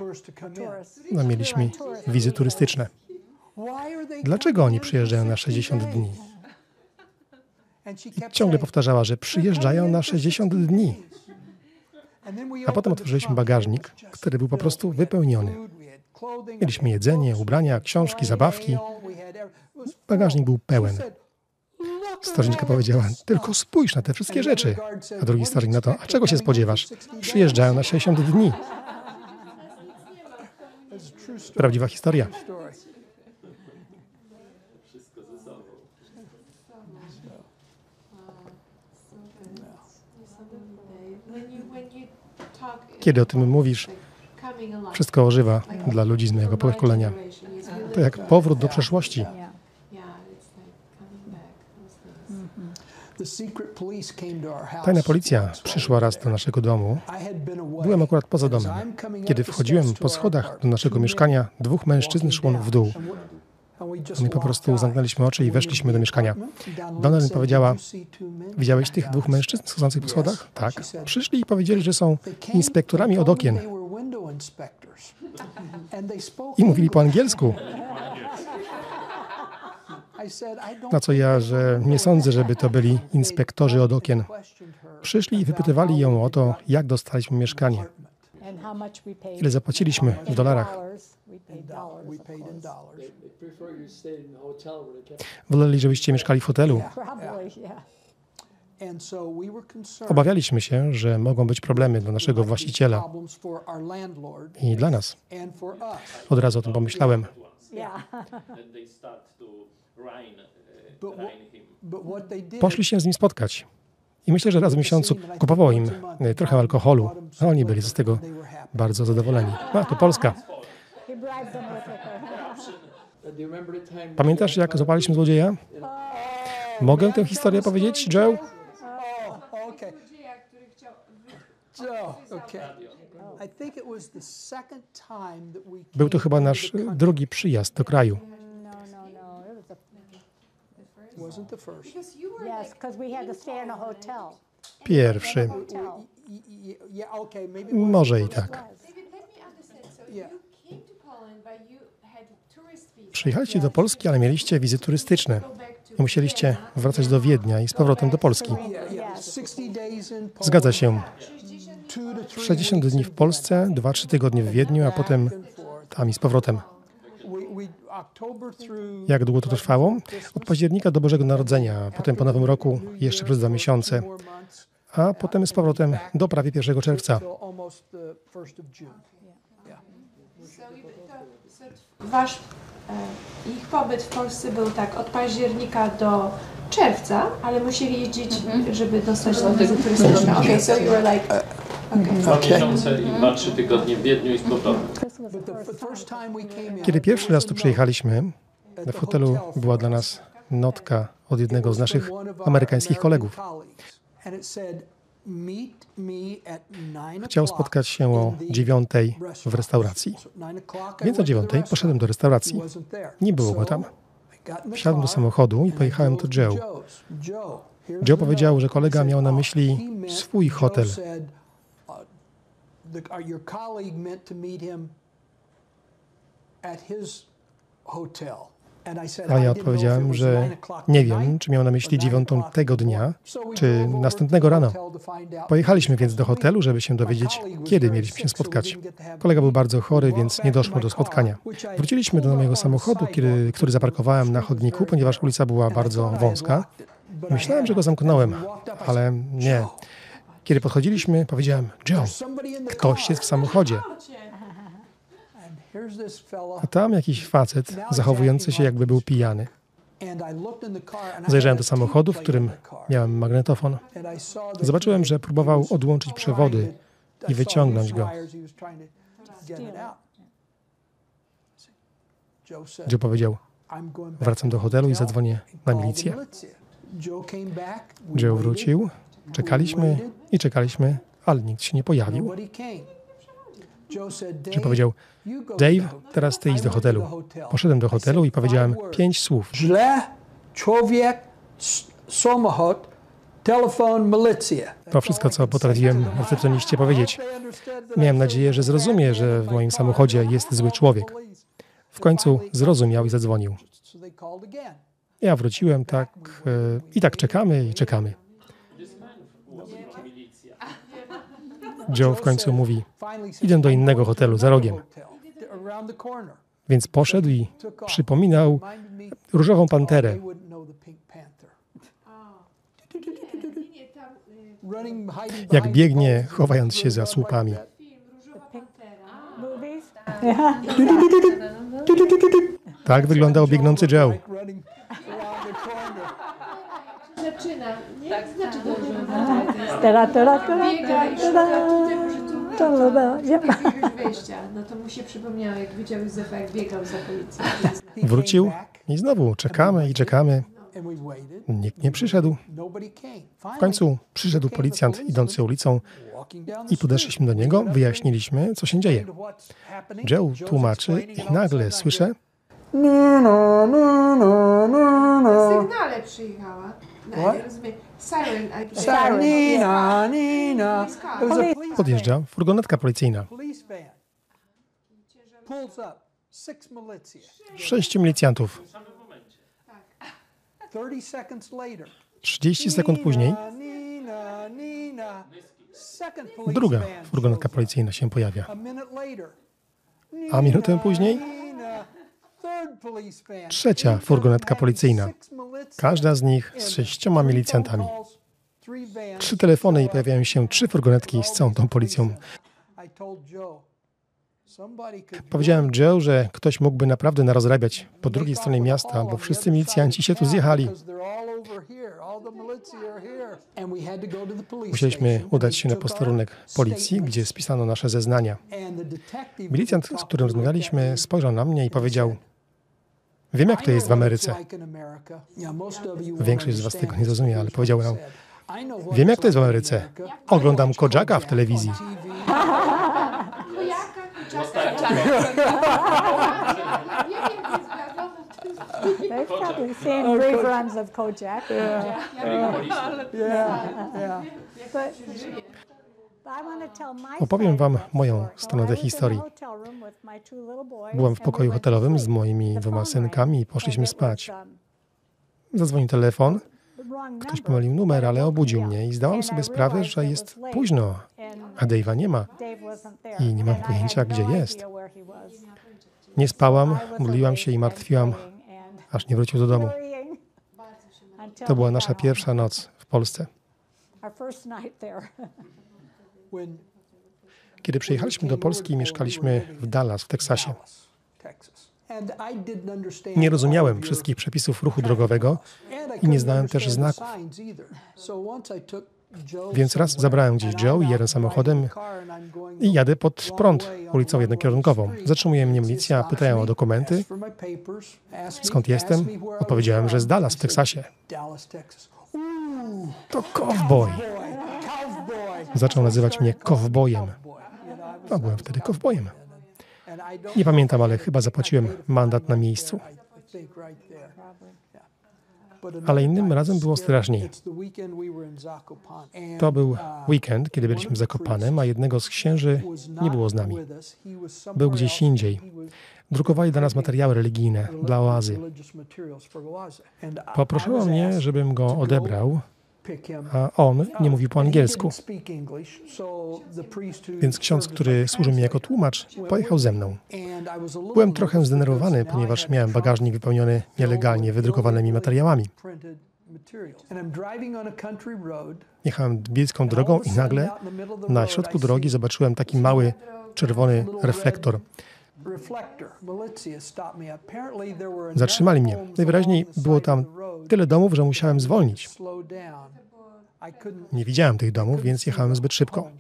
No, mieliśmy wizy turystyczne. Dlaczego oni przyjeżdżają na 60 dni? I ciągle powtarzała, że przyjeżdżają na 60 dni. A potem otworzyliśmy bagażnik, który był po prostu wypełniony. Mieliśmy jedzenie, ubrania, książki, zabawki. Bagażnik był pełen. Strażniczka powiedziała, tylko spójrz na te wszystkie rzeczy. A drugi strażnik na to, a czego się spodziewasz? Przyjeżdżają na 60 dni. Prawdziwa historia. Kiedy o tym mówisz, wszystko ożywa dla ludzi z mojego pokolenia. To jak powrót do przeszłości. Tajna policja przyszła raz do naszego domu. Byłem akurat poza domem. Kiedy wchodziłem po schodach do naszego mieszkania, dwóch mężczyzn szło w dół. My po prostu zamknęliśmy oczy i weszliśmy do mieszkania. Donnelly powiedziała, widziałeś tych dwóch mężczyzn schodzących po schodach? Tak. Przyszli i powiedzieli, że są inspektorami od okien. I mówili po angielsku. Na co ja, że nie sądzę, żeby to byli inspektorzy od okien. Przyszli i wypytywali ją o to, jak dostaliśmy mieszkanie. Ile zapłaciliśmy w dolarach? Woleli, żebyście mieszkali w hotelu. Obawialiśmy się, że mogą być problemy dla naszego właściciela i dla nas. Od razu o tym pomyślałem. Poszli się z nim spotkać. I myślę, że raz w miesiącu kupował im e, trochę alkoholu, a oni byli z tego bardzo zadowoleni. A, to Polska. [laughs] Pamiętasz, jak złapaliśmy złodzieja? Mogę tę historię powiedzieć, Joe? Był to chyba nasz drugi przyjazd do kraju. Pierwszy. Może i tak. Przyjechaliście do Polski, ale mieliście wizy turystyczne. I musieliście wracać do Wiednia i z powrotem do Polski. Zgadza się. 60 dni w Polsce, 2-3 tygodnie w Wiedniu, a potem tam i z powrotem. Jak długo to trwało? Od października do Bożego Narodzenia, potem po Nowym Roku jeszcze przez dwa miesiące, a potem z powrotem do prawie 1 czerwca. Wasz e, ich pobyt w Polsce był tak od października do czerwca, ale musieli jeździć, żeby dostać tą wizę turystyczną. Okay, so you were like... Okay. Dwa miesiące i dwa, trzy tygodnie w Wiedniu i z powrotem. Kiedy pierwszy raz tu przyjechaliśmy, w hotelu była dla nas notka od jednego z naszych amerykańskich kolegów. Chciał spotkać się o dziewiątej w restauracji. Więc o dziewiątej poszedłem do restauracji. Nie było go tam. Wsiadłem do samochodu i pojechałem do Joe. Joe powiedział, że kolega miał na myśli swój hotel. Your colleague meant to meet him at his hotel. A ja odpowiedziałem, że nie wiem, czy miał na myśli dziewiątą tego dnia, czy następnego rano. Pojechaliśmy więc do hotelu, żeby się dowiedzieć, kiedy mieliśmy się spotkać. Kolega był bardzo chory, więc nie doszło do spotkania. Wróciliśmy do mojego samochodu, kiedy, który zaparkowałem na chodniku, ponieważ ulica była bardzo wąska. Myślałem, że go zamknąłem, ale nie. Kiedy podchodziliśmy, powiedziałem, Joe, ktoś jest w samochodzie. A tam jakiś facet zachowujący się jakby był pijany. Zajrzałem do samochodu, w którym miałem magnetofon. Zobaczyłem, że próbował odłączyć przewody i wyciągnąć go. Joe powiedział, wracam do hotelu i zadzwonię na milicję. Joe wrócił, czekaliśmy i czekaliśmy, ale nikt się nie pojawił. Dave, powiedział, Dave, teraz ty idź do hotelu. Poszedłem do hotelu i powiedziałem pięć słów. Źle, człowiek, samochód, telefon, milicja. To wszystko, co potrafiłem recepcjoniście powiedzieć. Miałem nadzieję, że zrozumie, że w moim samochodzie jest zły człowiek. W końcu zrozumiał i zadzwonił. Ja wróciłem tak e, i tak czekamy i czekamy. Joe w końcu mówi, idę do innego hotelu za rogiem. Więc poszedł i przypominał różową panterę. Jak biegnie, chowając się za słupami. Tak wyglądał biegnący Joe. Like running around the corner. Zaczyna, nie? Tak, znaczy dobrze. Tara, tara, tara, Biega i szuka tutaj, może tu tara, tara. wrócić jakiegoś wejścia. No to mu się przypomniało, jak widział Józefa, jak biegał za policją. Wrócił i znowu czekamy i czekamy. Nikt nie przyszedł. W końcu przyszedł policjant idący ulicą i podeszliśmy do niego, wyjaśniliśmy, co się dzieje. Joe tłumaczy i nagle słyszę, No, no, no, no, no, no. sygnale przyjechała. What? Siren. Nina, Nina. Podjeżdża furgonetka policyjna. van. Police van. Pulls up. Six militia. Sześciu milicjantów. 30 seconds later. 30 sekund później druga furgonetka policyjna się pojawia. A minute later. A minutę później Trzecia furgonetka policyjna. Każda z nich z sześcioma milicjantami. Trzy telefony i pojawiają się trzy furgonetki z całą tą policją. Powiedziałem Joe, że ktoś mógłby naprawdę narozrabiać po drugiej stronie miasta, bo wszyscy milicjanci się tu zjechali. Musieliśmy udać się na posterunek policji, gdzie spisano nasze zeznania. Milicjant, z którym rozmawialiśmy, spojrzał na mnie i powiedział: Wiem, jak to jest w Ameryce. Większość z Was tego nie zrozumie, ale powiedział nam: Wiem, jak to jest w Ameryce. Oglądam Kojaka w telewizji. Kojak. Opowiem Wam moją stronę tej historii. Byłam w pokoju hotelowym z moimi dwoma synkami i poszliśmy spać. Zadzwonił telefon, ktoś pomylił numer, ale obudził mnie i zdałam sobie sprawę, że jest późno, a Dave'a nie ma. i nie mam pojęcia, gdzie jest. Nie spałam, modliłam się i martwiłam, aż nie wrócił do domu. To była nasza pierwsza noc w Polsce. Kiedy przyjechaliśmy do Polski mieszkaliśmy w Dallas, w Teksasie, nie rozumiałem wszystkich przepisów ruchu drogowego i nie znałem też znaków. Więc raz zabrałem gdzieś Joe i jadę samochodem i jadę pod prąd ulicą jednokierunkową. Zatrzymuje mnie milicja, pytają o dokumenty. Skąd jestem? Odpowiedziałem, że z Dallas w Teksasie. To cowboy. Zaczął nazywać mnie kowbojem. A byłem wtedy kowbojem. Nie pamiętam, ale chyba zapłaciłem mandat na miejscu. Ale innym razem było straszniej. To był weekend, kiedy byliśmy w Zakopanem, a jednego z księży nie było z nami. Był gdzieś indziej. Drukowali dla nas materiały religijne dla oazy. Poproszono mnie, żebym go odebrał, a on nie mówił po angielsku. Więc ksiądz, który służył mi jako tłumacz, pojechał ze mną. Byłem trochę zdenerwowany, ponieważ miałem bagażnik wypełniony nielegalnie wydrukowanymi materiałami. Jechałem wiejską drogą i nagle na środku drogi zobaczyłem taki mały czerwony reflektor. Zatrzymali mnie. Najwyraźniej było tam tyle domów, że musiałem zwolnić. Nie widziałem tych domów, więc jechałem zbyt szybko.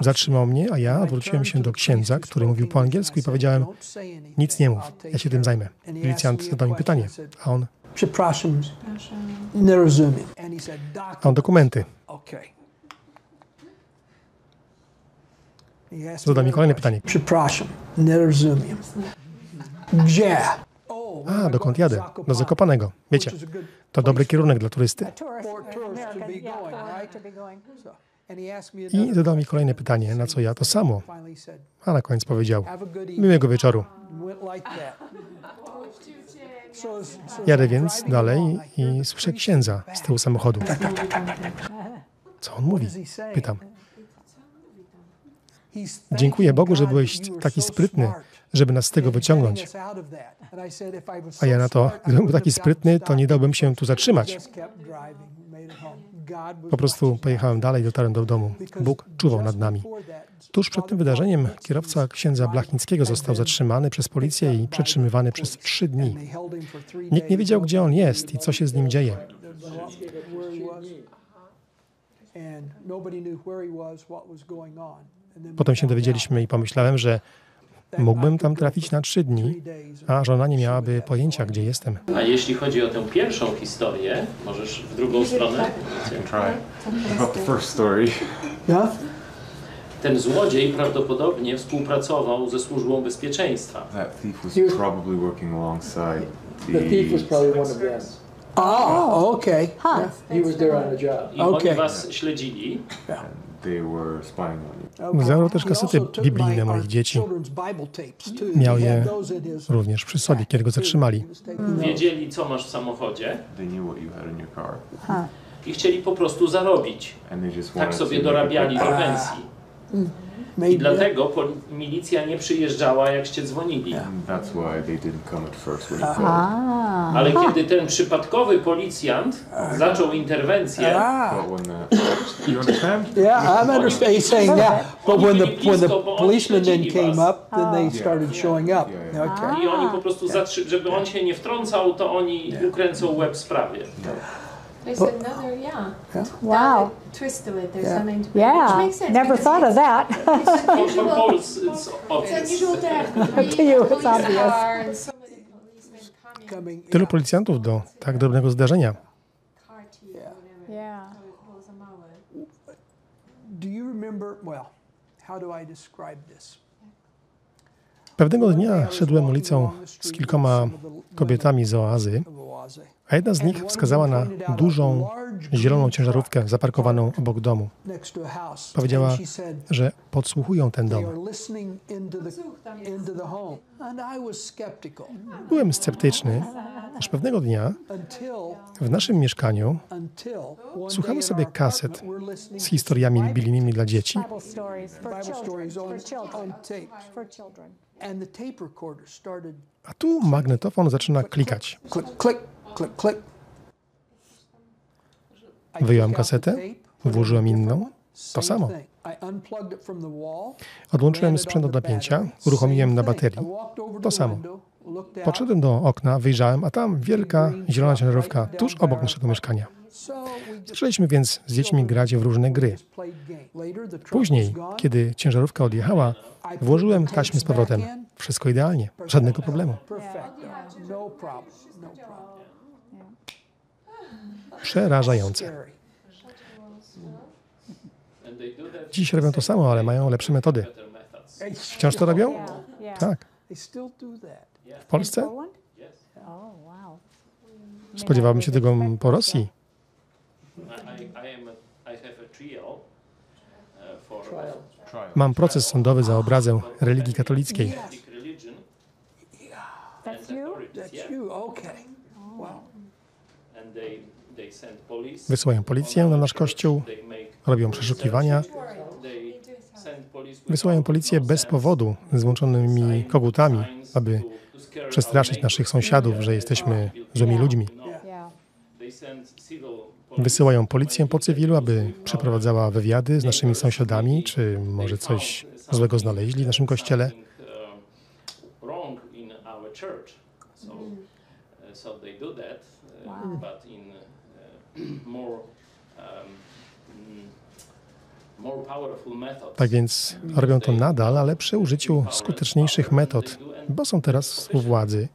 Zatrzymał mnie, a ja odwróciłem się do księdza, który mówił po angielsku i powiedziałem, nic nie mów, ja się tym zajmę. Milicjant zadał mi pytanie, a on, a on dokumenty. Zadał mi kolejne pytanie. Przepraszam, nie rozumiem. Gdzie? A, dokąd jadę? Do Zakopanego. Wiecie, to dobry kierunek dla turysty. I zadał mi kolejne pytanie, na co ja to samo, a na koniec powiedział, miłego wieczoru. Jadę więc dalej i słyszę księdza z tyłu samochodu. Co on mówi? Pytam. Dziękuję Bogu, że byłeś taki sprytny, żeby nas z tego wyciągnąć. A ja na to, gdybym był taki sprytny, to nie dałbym się tu zatrzymać. Po prostu pojechałem dalej, dotarłem do domu. Bóg czuwał nad nami. Tuż przed tym wydarzeniem kierowca księdza Blachnickiego został zatrzymany przez policję i przetrzymywany przez trzy dni. Nikt nie wiedział, gdzie on jest i co się z nim dzieje. And nobody knew where he was, what was going on. Potem się dowiedzieliśmy i pomyślałem, że mógłbym tam trafić na trzy dni, a żona nie miałaby pojęcia, gdzie jestem. A jeśli chodzi o tę pierwszą historię, możesz w drugą stronę. try. About the first story. Yeah? Ten złodziej prawdopodobnie współpracował ze służbą bezpieczeństwa. That thief was probably working alongside the. The thief was probably one of them. Ah, okay. Huh. He was there on a job. I oni was śledzili. They were spying on you. Okay. Zabrał też kasety biblijne moich dzieci. Miał je również przy sobie, kiedy go zatrzymali. Wiedzieli, co masz w samochodzie They knew what you had in your car, i chcieli po prostu zarobić. Tak sobie dorabiali do pensji. I Maybe dlatego poli- milicja nie przyjeżdżała, jakście dzwonili. And that's why they didn't come at first when you Uh-huh. called. Ah. Ale kiedy ten przypadkowy policjant zaczął interwencję, Ah, But when the, you understand? yeah, I'm understand. He's saying that, but when the when the Blisko, bo oni policemen then śledzili came was. up, then they started showing up. Yeah. Okay. i oni po prostu, zatrzy- żeby on się nie wtrącał, to oni ukręcą łeb sprawie. There's another, yeah. Wow. Twist to it. There's Yeah. something to it. Which Yeah. makes sense. Never thought of it's- that. [laughs] It's unusual. It's It's obvious. unusual to have [laughs] three To you, it's obvious. Tylu yeah. policjantów do tak drobnego zdarzenia. Yeah. Yeah. Małe. Do you remember? Well, how do I describe this? Pewnego dnia szedłem ulicą z kilkoma kobietami z oazy, a jedna z nich wskazała na dużą zieloną ciężarówkę zaparkowaną obok domu. Powiedziała, że podsłuchują ten dom. Byłem sceptyczny, aż pewnego dnia w naszym mieszkaniu Słuchamy sobie kaset z to historiami biblijnymi dla dzieci, A tu magnetofon zaczyna klikać. Wyjąłem kasetę, włożyłem inną, to samo. Odłączyłem sprzęt od napięcia, uruchomiłem na baterii. To samo. Podszedłem do okna, wyjrzałem, a tam wielka zielona ciężarówka tuż obok naszego mieszkania. Zaczęliśmy więc z dziećmi grać w różne gry. Później, kiedy ciężarówka odjechała, włożyłem taśmy z powrotem. Wszystko idealnie, żadnego problemu. Przerażające. Dziś robią to samo, ale mają lepsze metody. Wciąż to robią? Tak. W Polsce? Oh. Spodziewałbym się tego po Rosji. I, I, I, am a, I have a trial uh, for Trial. Trial. Mam proces sądowy za obrazę religii katolickiej. Wysyłają policję na nasz kościół, robią przeszukiwania, wysyłają policję bez powodu z włączonymi kogutami, aby przestraszyć naszych sąsiadów, że jesteśmy złymi ludźmi. Wysyłają policję po cywilu, aby przeprowadzała wywiady z naszymi sąsiadami, czy może coś złego znaleźli w naszym kościele. Tak więc robią to nadal, ale przy użyciu skuteczniejszych metod, bo są teraz u władzy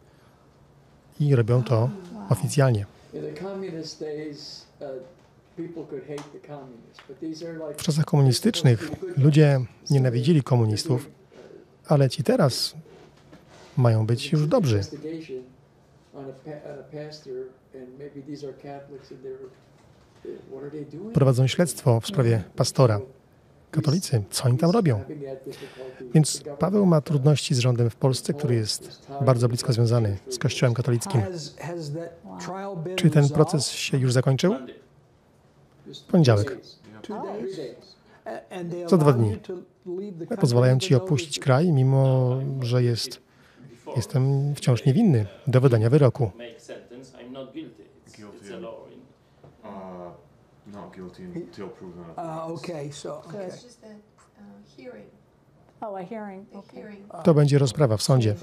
i robią to oficjalnie. W czasach komunistycznych ludzie nienawidzili komunistów, ale ci teraz mają być już dobrzy. Prowadzą śledztwo w sprawie pastora. Katolicy, co oni tam robią? Więc Paweł ma trudności z rządem w Polsce, który jest bardzo blisko związany z Kościołem katolickim. Czy ten proces się już zakończył? Poniedziałek. Za dwa dni. Pozwalają ci opuścić kraj, mimo że jest, jestem wciąż niewinny do wydania wyroku. make sentence, I'm not guilty. It's, Guilty. it's a law. In, Uh, not guilty until proven Uh, otherwise. okay, so, okay. It's just a uh, hearing, Oh, a hearing, a okay. hearing. To będzie rozprawa w sądzie.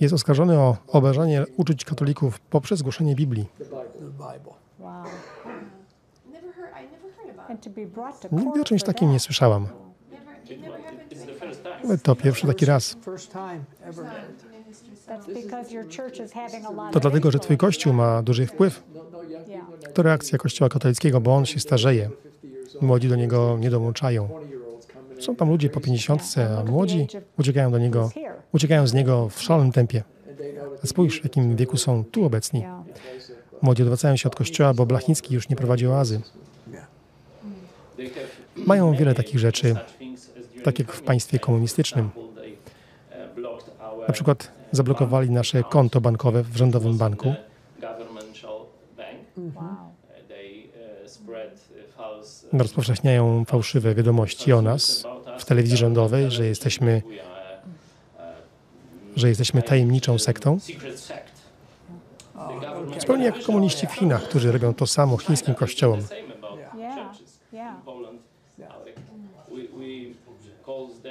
Jest oskarżony o obrażanie uczuć katolików poprzez głoszenie Biblii. the Bible. The Bible. Wow. Never heard, I never heard about it. And to be brought to Nigdy o czymś for takim nie that. słyszałam. Never, it it never was, happened to me. pierwszy taki raz. First time ever. Not in history, so- That's because your church is having a lot To of dlatego, że Twój. Kościół ma duży wpływ. To reakcja Kościoła katolickiego, bo on się starzeje. 50 years old, Młodzi do niego nie dołączają. 20-year-olds coming in. Są tam ludzie po 50, a młodzi uciekają do niego, uciekają z niego w szalonym tempie. A spójrz, w jakim wieku są tu obecni. Młodzi odwracają się od kościoła, bo Blachnicki już nie prowadzi oazy. Mają wiele takich rzeczy, tak jak w państwie komunistycznym. Na przykład zablokowali nasze konto bankowe w rządowym banku. the governmental bank. Wow. Uh, They uh, spread uh, false, uh, Rozpowszechniają fałszywe wiadomości o nas w telewizji rządowej, że jesteśmy, że jesteśmy tajemniczą sektą. Zupełnie jak komuniści w Chinach, którzy robią to samo chińskim kościołom.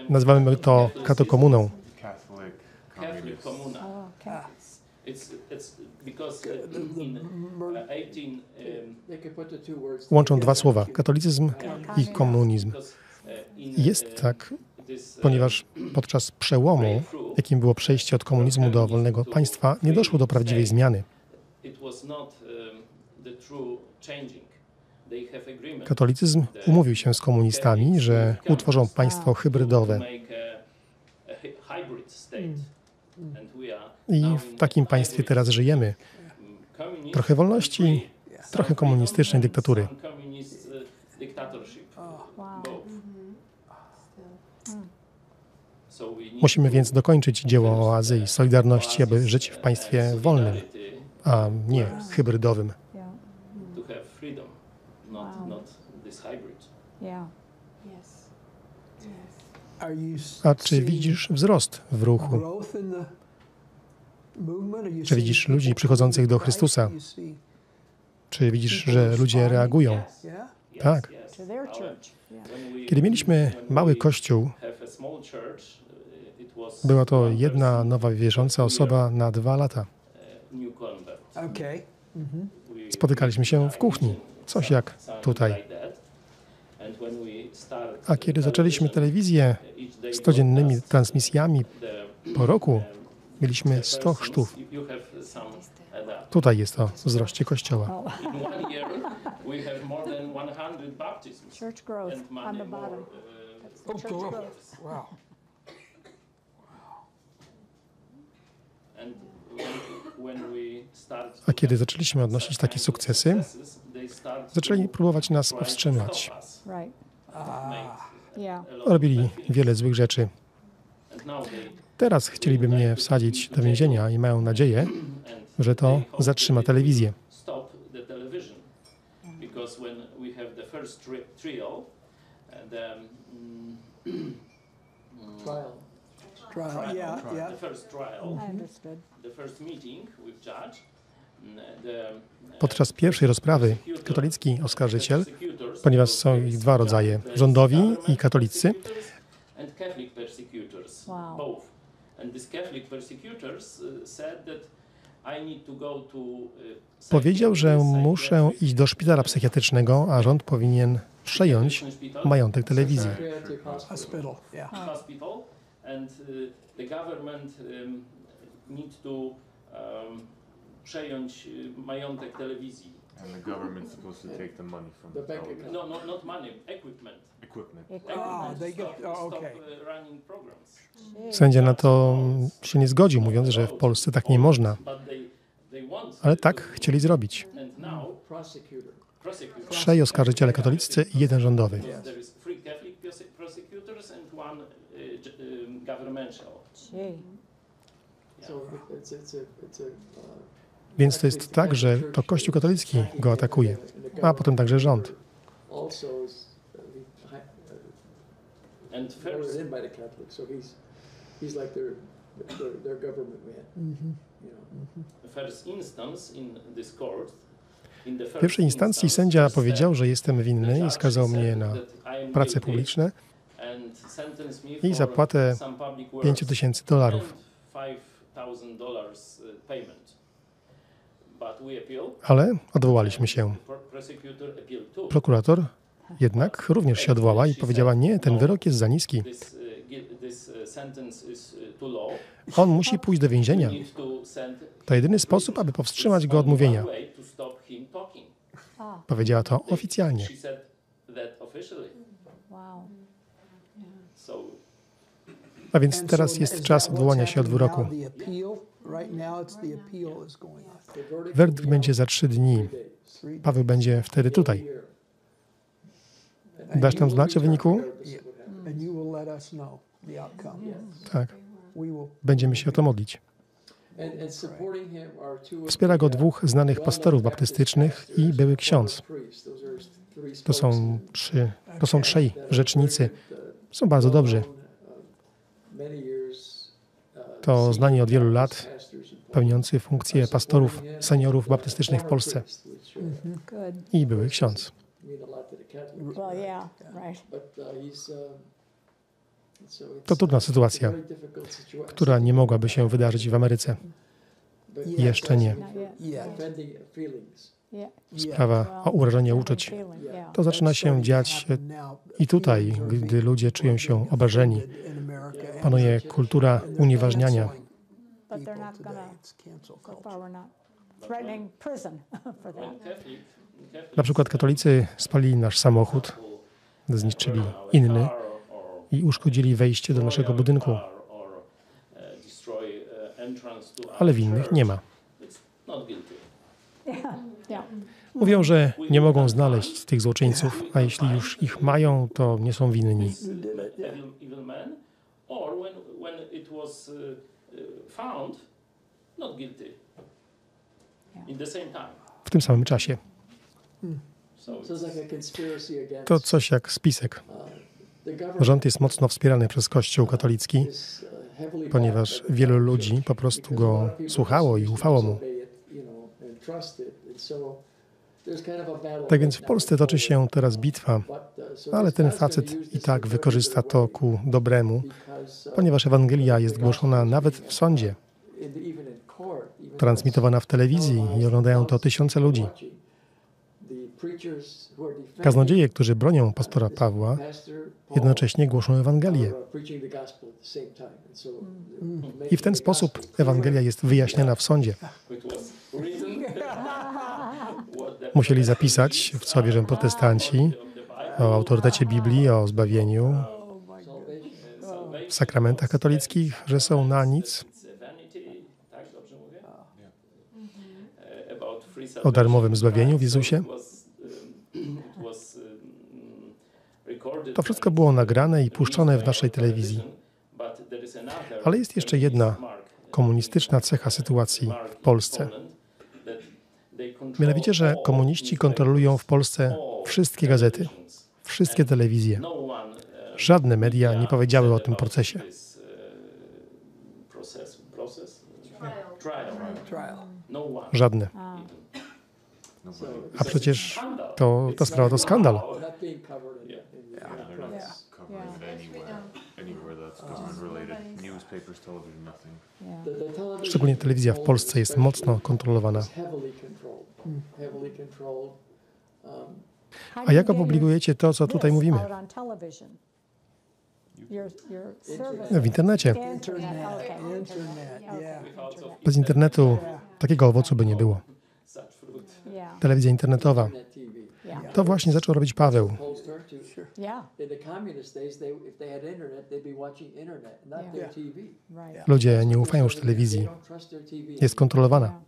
Nazywamy to katokomuną. Catholic Catholic communists. Comuna. Okay. It's, it's because in 18 They could put the two words Łączą dwa słowa, katolicyzm i komunizm. Jest tak, ponieważ podczas przełomu, jakim było przejście od komunizmu do wolnego państwa, nie doszło do prawdziwej zmiany. Katolicyzm umówił się z komunistami, że utworzą państwo hybrydowe. I w takim państwie teraz żyjemy. Trochę wolności, trochę komunistycznej dyktatury. Musimy więc dokończyć dzieło oazy i solidarności, aby żyć w państwie wolnym, a nie hybrydowym. A czy widzisz wzrost w ruchu? growth in the movement? Are you Czy widzisz ludzi przychodzących do? Chrystusa? Czy widzisz, że ludzie reagują? Tak. Kiedy mieliśmy mały kościół, była to jedna nowa wierząca osoba na dwa lata. Spotykaliśmy się w kuchni, coś jak tutaj. A kiedy zaczęliśmy telewizję z codziennymi transmisjami po roku, mieliśmy the 100 persons, chrztów. Tutaj jest to wzroście kościoła. Oh, In one year, we have more than 100 baptisms church growth and on many the more. bottom. uh, Church growth. Wow. start A kiedy zaczęliśmy odnosić takie sukcesy, zaczęli próbować nas powstrzymać. stop us, Right. make Yeah. a lot of Robili wiele złych rzeczy. Teraz chcieliby mnie wsadzić do więzienia i mają nadzieję, że to zatrzyma telewizję. uh, the Trial. Trial. trial, Yeah, the yeah. first trial, I understood. the first meeting with judge, the, uh, Podczas pierwszej rozprawy katolicki oskarżyciel, ponieważ są ich dwa rodzaje, rządowi i katolicy, Wow. Powiedział, że muszę iść do szpitala psychiatrycznego, a rząd powinien przejąć majątek telewizji. Uh, um, need to um, przejąć majątek telewizji. And the government's supposed to take the money from The the bank television. No, no, not money, equipment. Equipment. Ah, they get, stop, oh, okay. uh, running programs. Sędzia na to się nie zgodził, mówiąc, że w Polsce tak nie można. But they, they want Ale tak chcieli zrobić. Trzej oskarżyciele katolicy i jeden rządowy. Uh, um, governmental. Więc to jest tak, że to Kościół katolicki go atakuje, a potem także rząd. W pierwszej instancji sędzia powiedział, że jestem winny i skazał mnie na prace publiczne i zapłatę some public works 5 tysięcy dolarów. and $5,000 uh, payment. But we appeal. Ale odwołaliśmy się. Prokurator jednak również się odwołała i powiedziała, nie, ten wyrok jest za niski. Uh, uh, uh. On musi pójść do więzienia. To jedyny sposób, aby powstrzymać go od mówienia. Powiedziała to oficjalnie. A więc teraz jest czas odwołania się od wyroku. Now, the appeal? Right now, it's the appeal is going on. The verdict Werdykt will be będzie za trzy dni. Paweł będzie wtedy tutaj. Dasz nam znać o wyniku? Tak, We will. będziemy się o to modlić. Wspiera go the, uh, dwóch znanych pastorów baptystycznych i były ksiądz. To są trzy, to są trzej rzecznicy. uh, Są bardzo dobrzy. well-known, uh, many years, uh, To znani od wielu lat, pełniący funkcję pastorów seniorów baptystycznych w Polsce. Good. I były ksiądz. to trudna sytuacja, która nie mogłaby się wydarzyć w Ameryce. Jeszcze nie. Sprawa o urażenie uczuć. To zaczyna się dziać i tutaj, gdy ludzie czują się obrażeni. Panuje kultura unieważniania. [laughs] Na przykład katolicy spalili nasz samochód, zniszczyli inny i uszkodzili wejście do naszego budynku, ale winnych nie ma. Mówią, że nie mogą znaleźć tych złoczyńców, a jeśli już ich mają, to nie są winni. Or when, when it was uh, uh, found, not guilty. In the same time. W tym samym czasie. So So it's like a conspiracy against. To coś jak spisek. uh, the government Rząd jest mocno wspierany przez Kościół katolicki, is, uh, ponieważ backed by the wielu Catholic ludzi Church po prostu go słuchało i ufało mu. Tak więc w right Polsce toczy się teraz bitwa, ale ten facet i tak very wykorzysta to ku dobremu, ponieważ Ewangelia jest głoszona nawet w sądzie, transmitowana w telewizji i oglądają to tysiące ludzi. Kaznodzieje, którzy bronią pastora Pawła, jednocześnie głoszą Ewangelię. I w ten sposób Ewangelia jest wyjaśniana w sądzie. [laughs] it was written what the Musieli zapisać, w co wierzą protestanci, o autorytecie Biblii, o zbawieniu, w sakramentach katolickich, że są na nic, o darmowym zbawieniu w Jezusie. To wszystko było nagrane i puszczone w naszej telewizji. Ale jest jeszcze jedna komunistyczna cecha sytuacji w Polsce. Mianowicie, że komuniści kontrolują w Polsce wszystkie gazety, wszystkie telewizje. Żadne media nie powiedziały o tym procesie. Żadne. A przecież to, ta sprawa to skandal. Yeah. Szczególnie telewizja w Polsce jest mocno kontrolowana. How A jak opublikujecie to, co tutaj mówimy? service. W internecie. Bez internetu takiego owocu by nie było. Telewizja internetowa. To właśnie zaczął robić Paweł. To, yeah, in the communist days, they, if they had internet, they'd be watching internet, not Yeah. their Yeah. TV. right. Ludzie nie ufają już telewizji. their. Jest kontrolowana.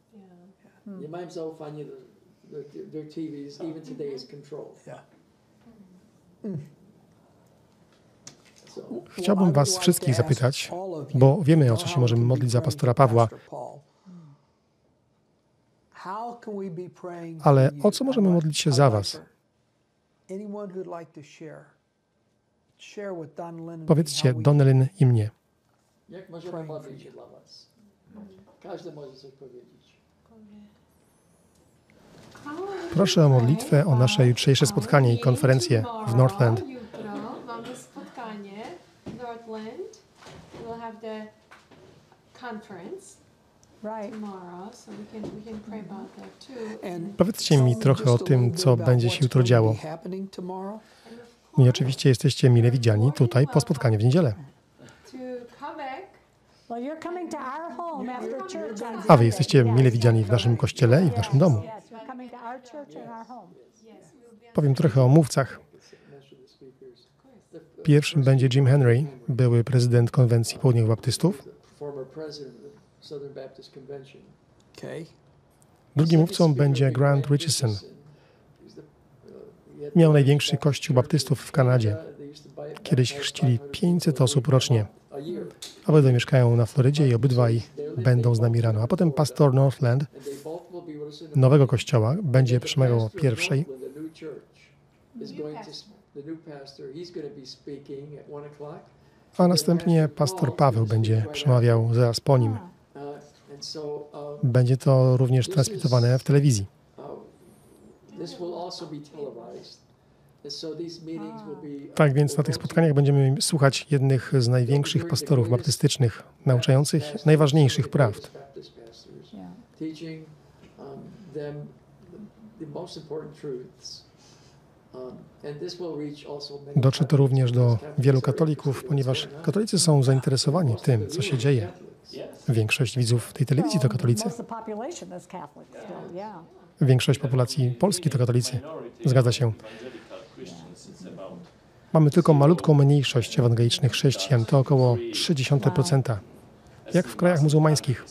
Yeah. Nie mają zaufania do, do, their TVs, even today is controlled. Yeah. So, Chciałbym Was wszystkich zapytać, bo wiemy, o co się możemy modlić za pastora Pawła, ale o co możemy modlić się za Was? Powiedzcie Donnelly i mnie. jak możemy modlić się dla Was? Każdy może coś powiedzieć. Proszę o modlitwę o nasze jutrzejsze spotkanie i konferencję w Northland. Jutro mamy spotkanie w Northland. We'll have the conference Powiedzcie mi trochę o tym, co będzie się jutro działo. I oczywiście jesteście mile widziani tutaj po spotkaniu w niedzielę. A Wy jesteście mile widziani w naszym kościele i w naszym domu. Powiem trochę o mówcach. Pierwszym będzie Jim Henry, były prezydent konwencji południowych baptystów. Drugim mówcą będzie Grant Richardson. Miał największy kościół baptystów w Kanadzie. Kiedyś chrzcili 500 osób rocznie. Obydwaj mieszkają na Florydzie i obydwaj będą z nami rano. A potem pastor Northland, nowego kościoła, będzie przemawiał o pierwszej. A następnie pastor Paweł będzie przemawiał zaraz po nim. Będzie to również transmitowane w telewizji. Tak więc na tych spotkaniach będziemy słuchać jednych z największych pastorów baptystycznych, nauczających najważniejszych prawd. Yeah. teaching um. Um, Dotrze to również do wielu katolików, ponieważ katolicy są zainteresowani tym, co się dzieje. Większość widzów tej telewizji to katolicy. Większość populacji Polski to katolicy. Zgadza się. Mamy tylko malutką mniejszość ewangelicznych chrześcijan, to około 0,3%, jak w krajach muzułmańskich.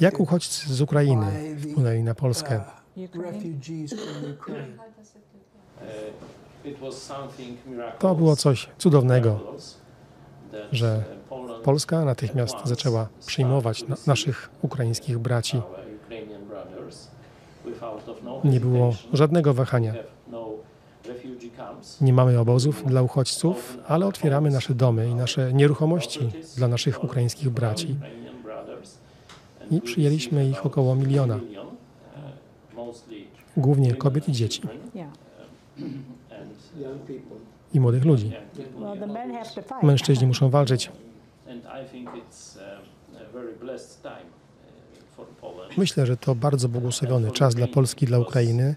Jak uchodźcy z Ukrainy wpłynęli na Polskę? To było coś cudownego, że Polska natychmiast zaczęła przyjmować na naszych ukraińskich braci. Nie było żadnego wahania. Nie mamy obozów dla uchodźców, ale otwieramy nasze domy i nasze nieruchomości dla naszych ukraińskich braci. I przyjęliśmy ich około miliona, głównie kobiet i dzieci i młodych ludzi. Mężczyźni muszą walczyć. Um, uh. Myślę, że to bardzo błogosławiony czas dla Polski, dla Ukrainy,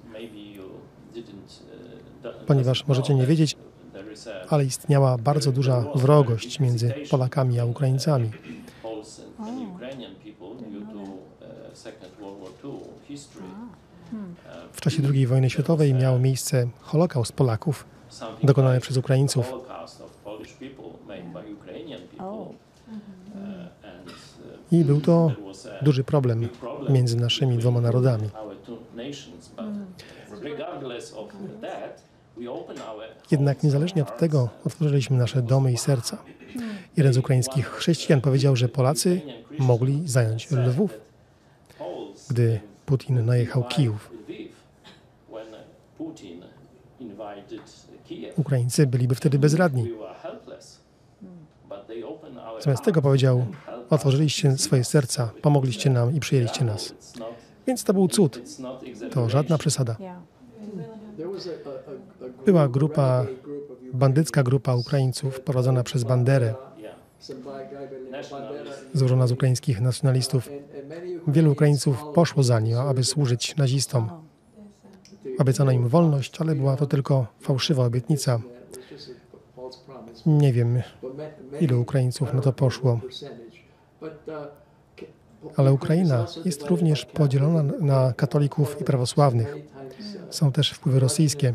uh, ponieważ możecie nie wiedzieć, ale istniała bardzo duża wrogość między Polakami a Ukraińcami. Poles W czasie II wojny światowej miał miejsce Holokaust Polaków dokonany przez Ukraińców. I był to duży problem między naszymi dwoma narodami. Jednak niezależnie od tego otworzyliśmy nasze domy i serca. Jeden z ukraińskich chrześcijan powiedział, że Polacy mogli zająć Lwów, gdy Putin najechał Kijów. Ukraińcy byliby wtedy bezradni. Zamiast tego powiedział, otworzyliście swoje serca, pomogliście nam i przyjęliście nas. Więc to był cud. To żadna przesada. Była grupa, bandycka grupa Ukraińców prowadzona przez Banderę, złożona z ukraińskich nacjonalistów. Wielu Ukraińców poszło za nią, aby służyć nazistom. Obiecano im wolność, ale była to tylko fałszywa obietnica. Nie wiem, ilu Ukraińców na to poszło. Ale Ukraina jest również podzielona na katolików i prawosławnych. Są też wpływy rosyjskie.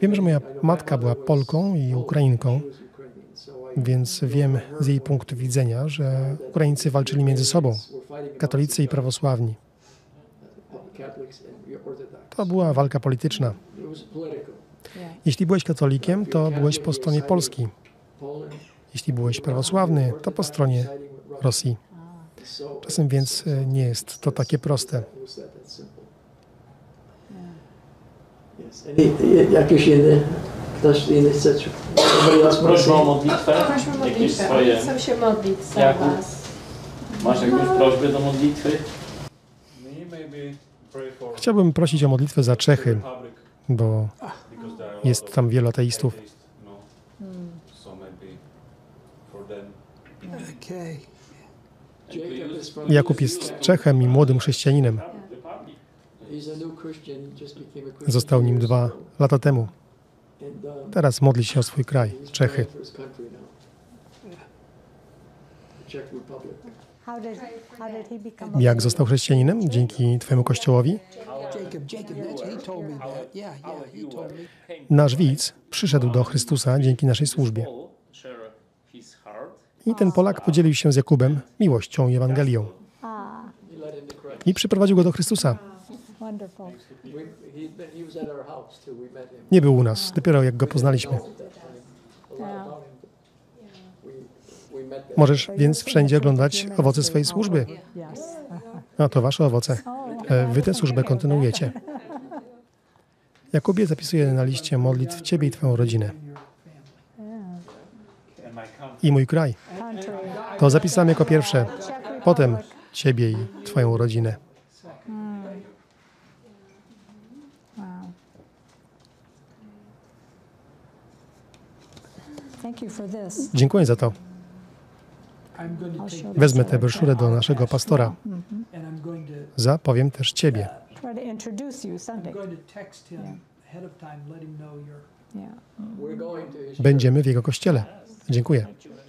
Wiem, że moja matka była Polką i Ukrainką, she was Ukrainian, so I więc wiem z jej punktu widzenia, że Ukraińcy walczyli między sobą, katolicy i prawosławni. To była walka polityczna. Jeśli byłeś katolikiem, to byłeś po stronie Polski. Jeśli byłeś prawosławny, to po stronie. Rosji. Czasem więc e, nie jest to takie proste. Yes. Any, jakieś inne, ktoś inny chce, somebody else wanna Prośba o modlitwę, Prośmy o jakieś swoje. Chcę się modlić za Jakub? Was. Masz jakąś prośbę do modlitwy? Chciałbym prosić o modlitwę za Czechy, bo jest tam wielu ateistów. Jakub jest Czechem i młodym chrześcijaninem. Został nim dwa lata temu. Teraz modli się o swój kraj, Czechy. Jak został chrześcijaninem? Dzięki Twojemu kościołowi? Nasz widz przyszedł do Chrystusa dzięki naszej służbie. I ten Polak podzielił się z Jakubem miłością i Ewangelią. Ah. I przyprowadził go do Chrystusa. Nie był u nas, dopiero jak go poznaliśmy. Możesz więc wszędzie oglądać owoce swojej służby. A to wasze owoce. E, Wy tę służbę kontynuujecie. Jakubie zapisuję na liście modlitw Ciebie i Twoją rodzinę. I mój kraj. To zapisałem jako pierwsze. Potem Ciebie i Twoją rodzinę. Wow. Thank you for this. Dziękuję za to. Wezmę tę broszurę do naszego pastora. Zapowiem też Ciebie. To his Będziemy w jego kościele. Dziękuję. Thank you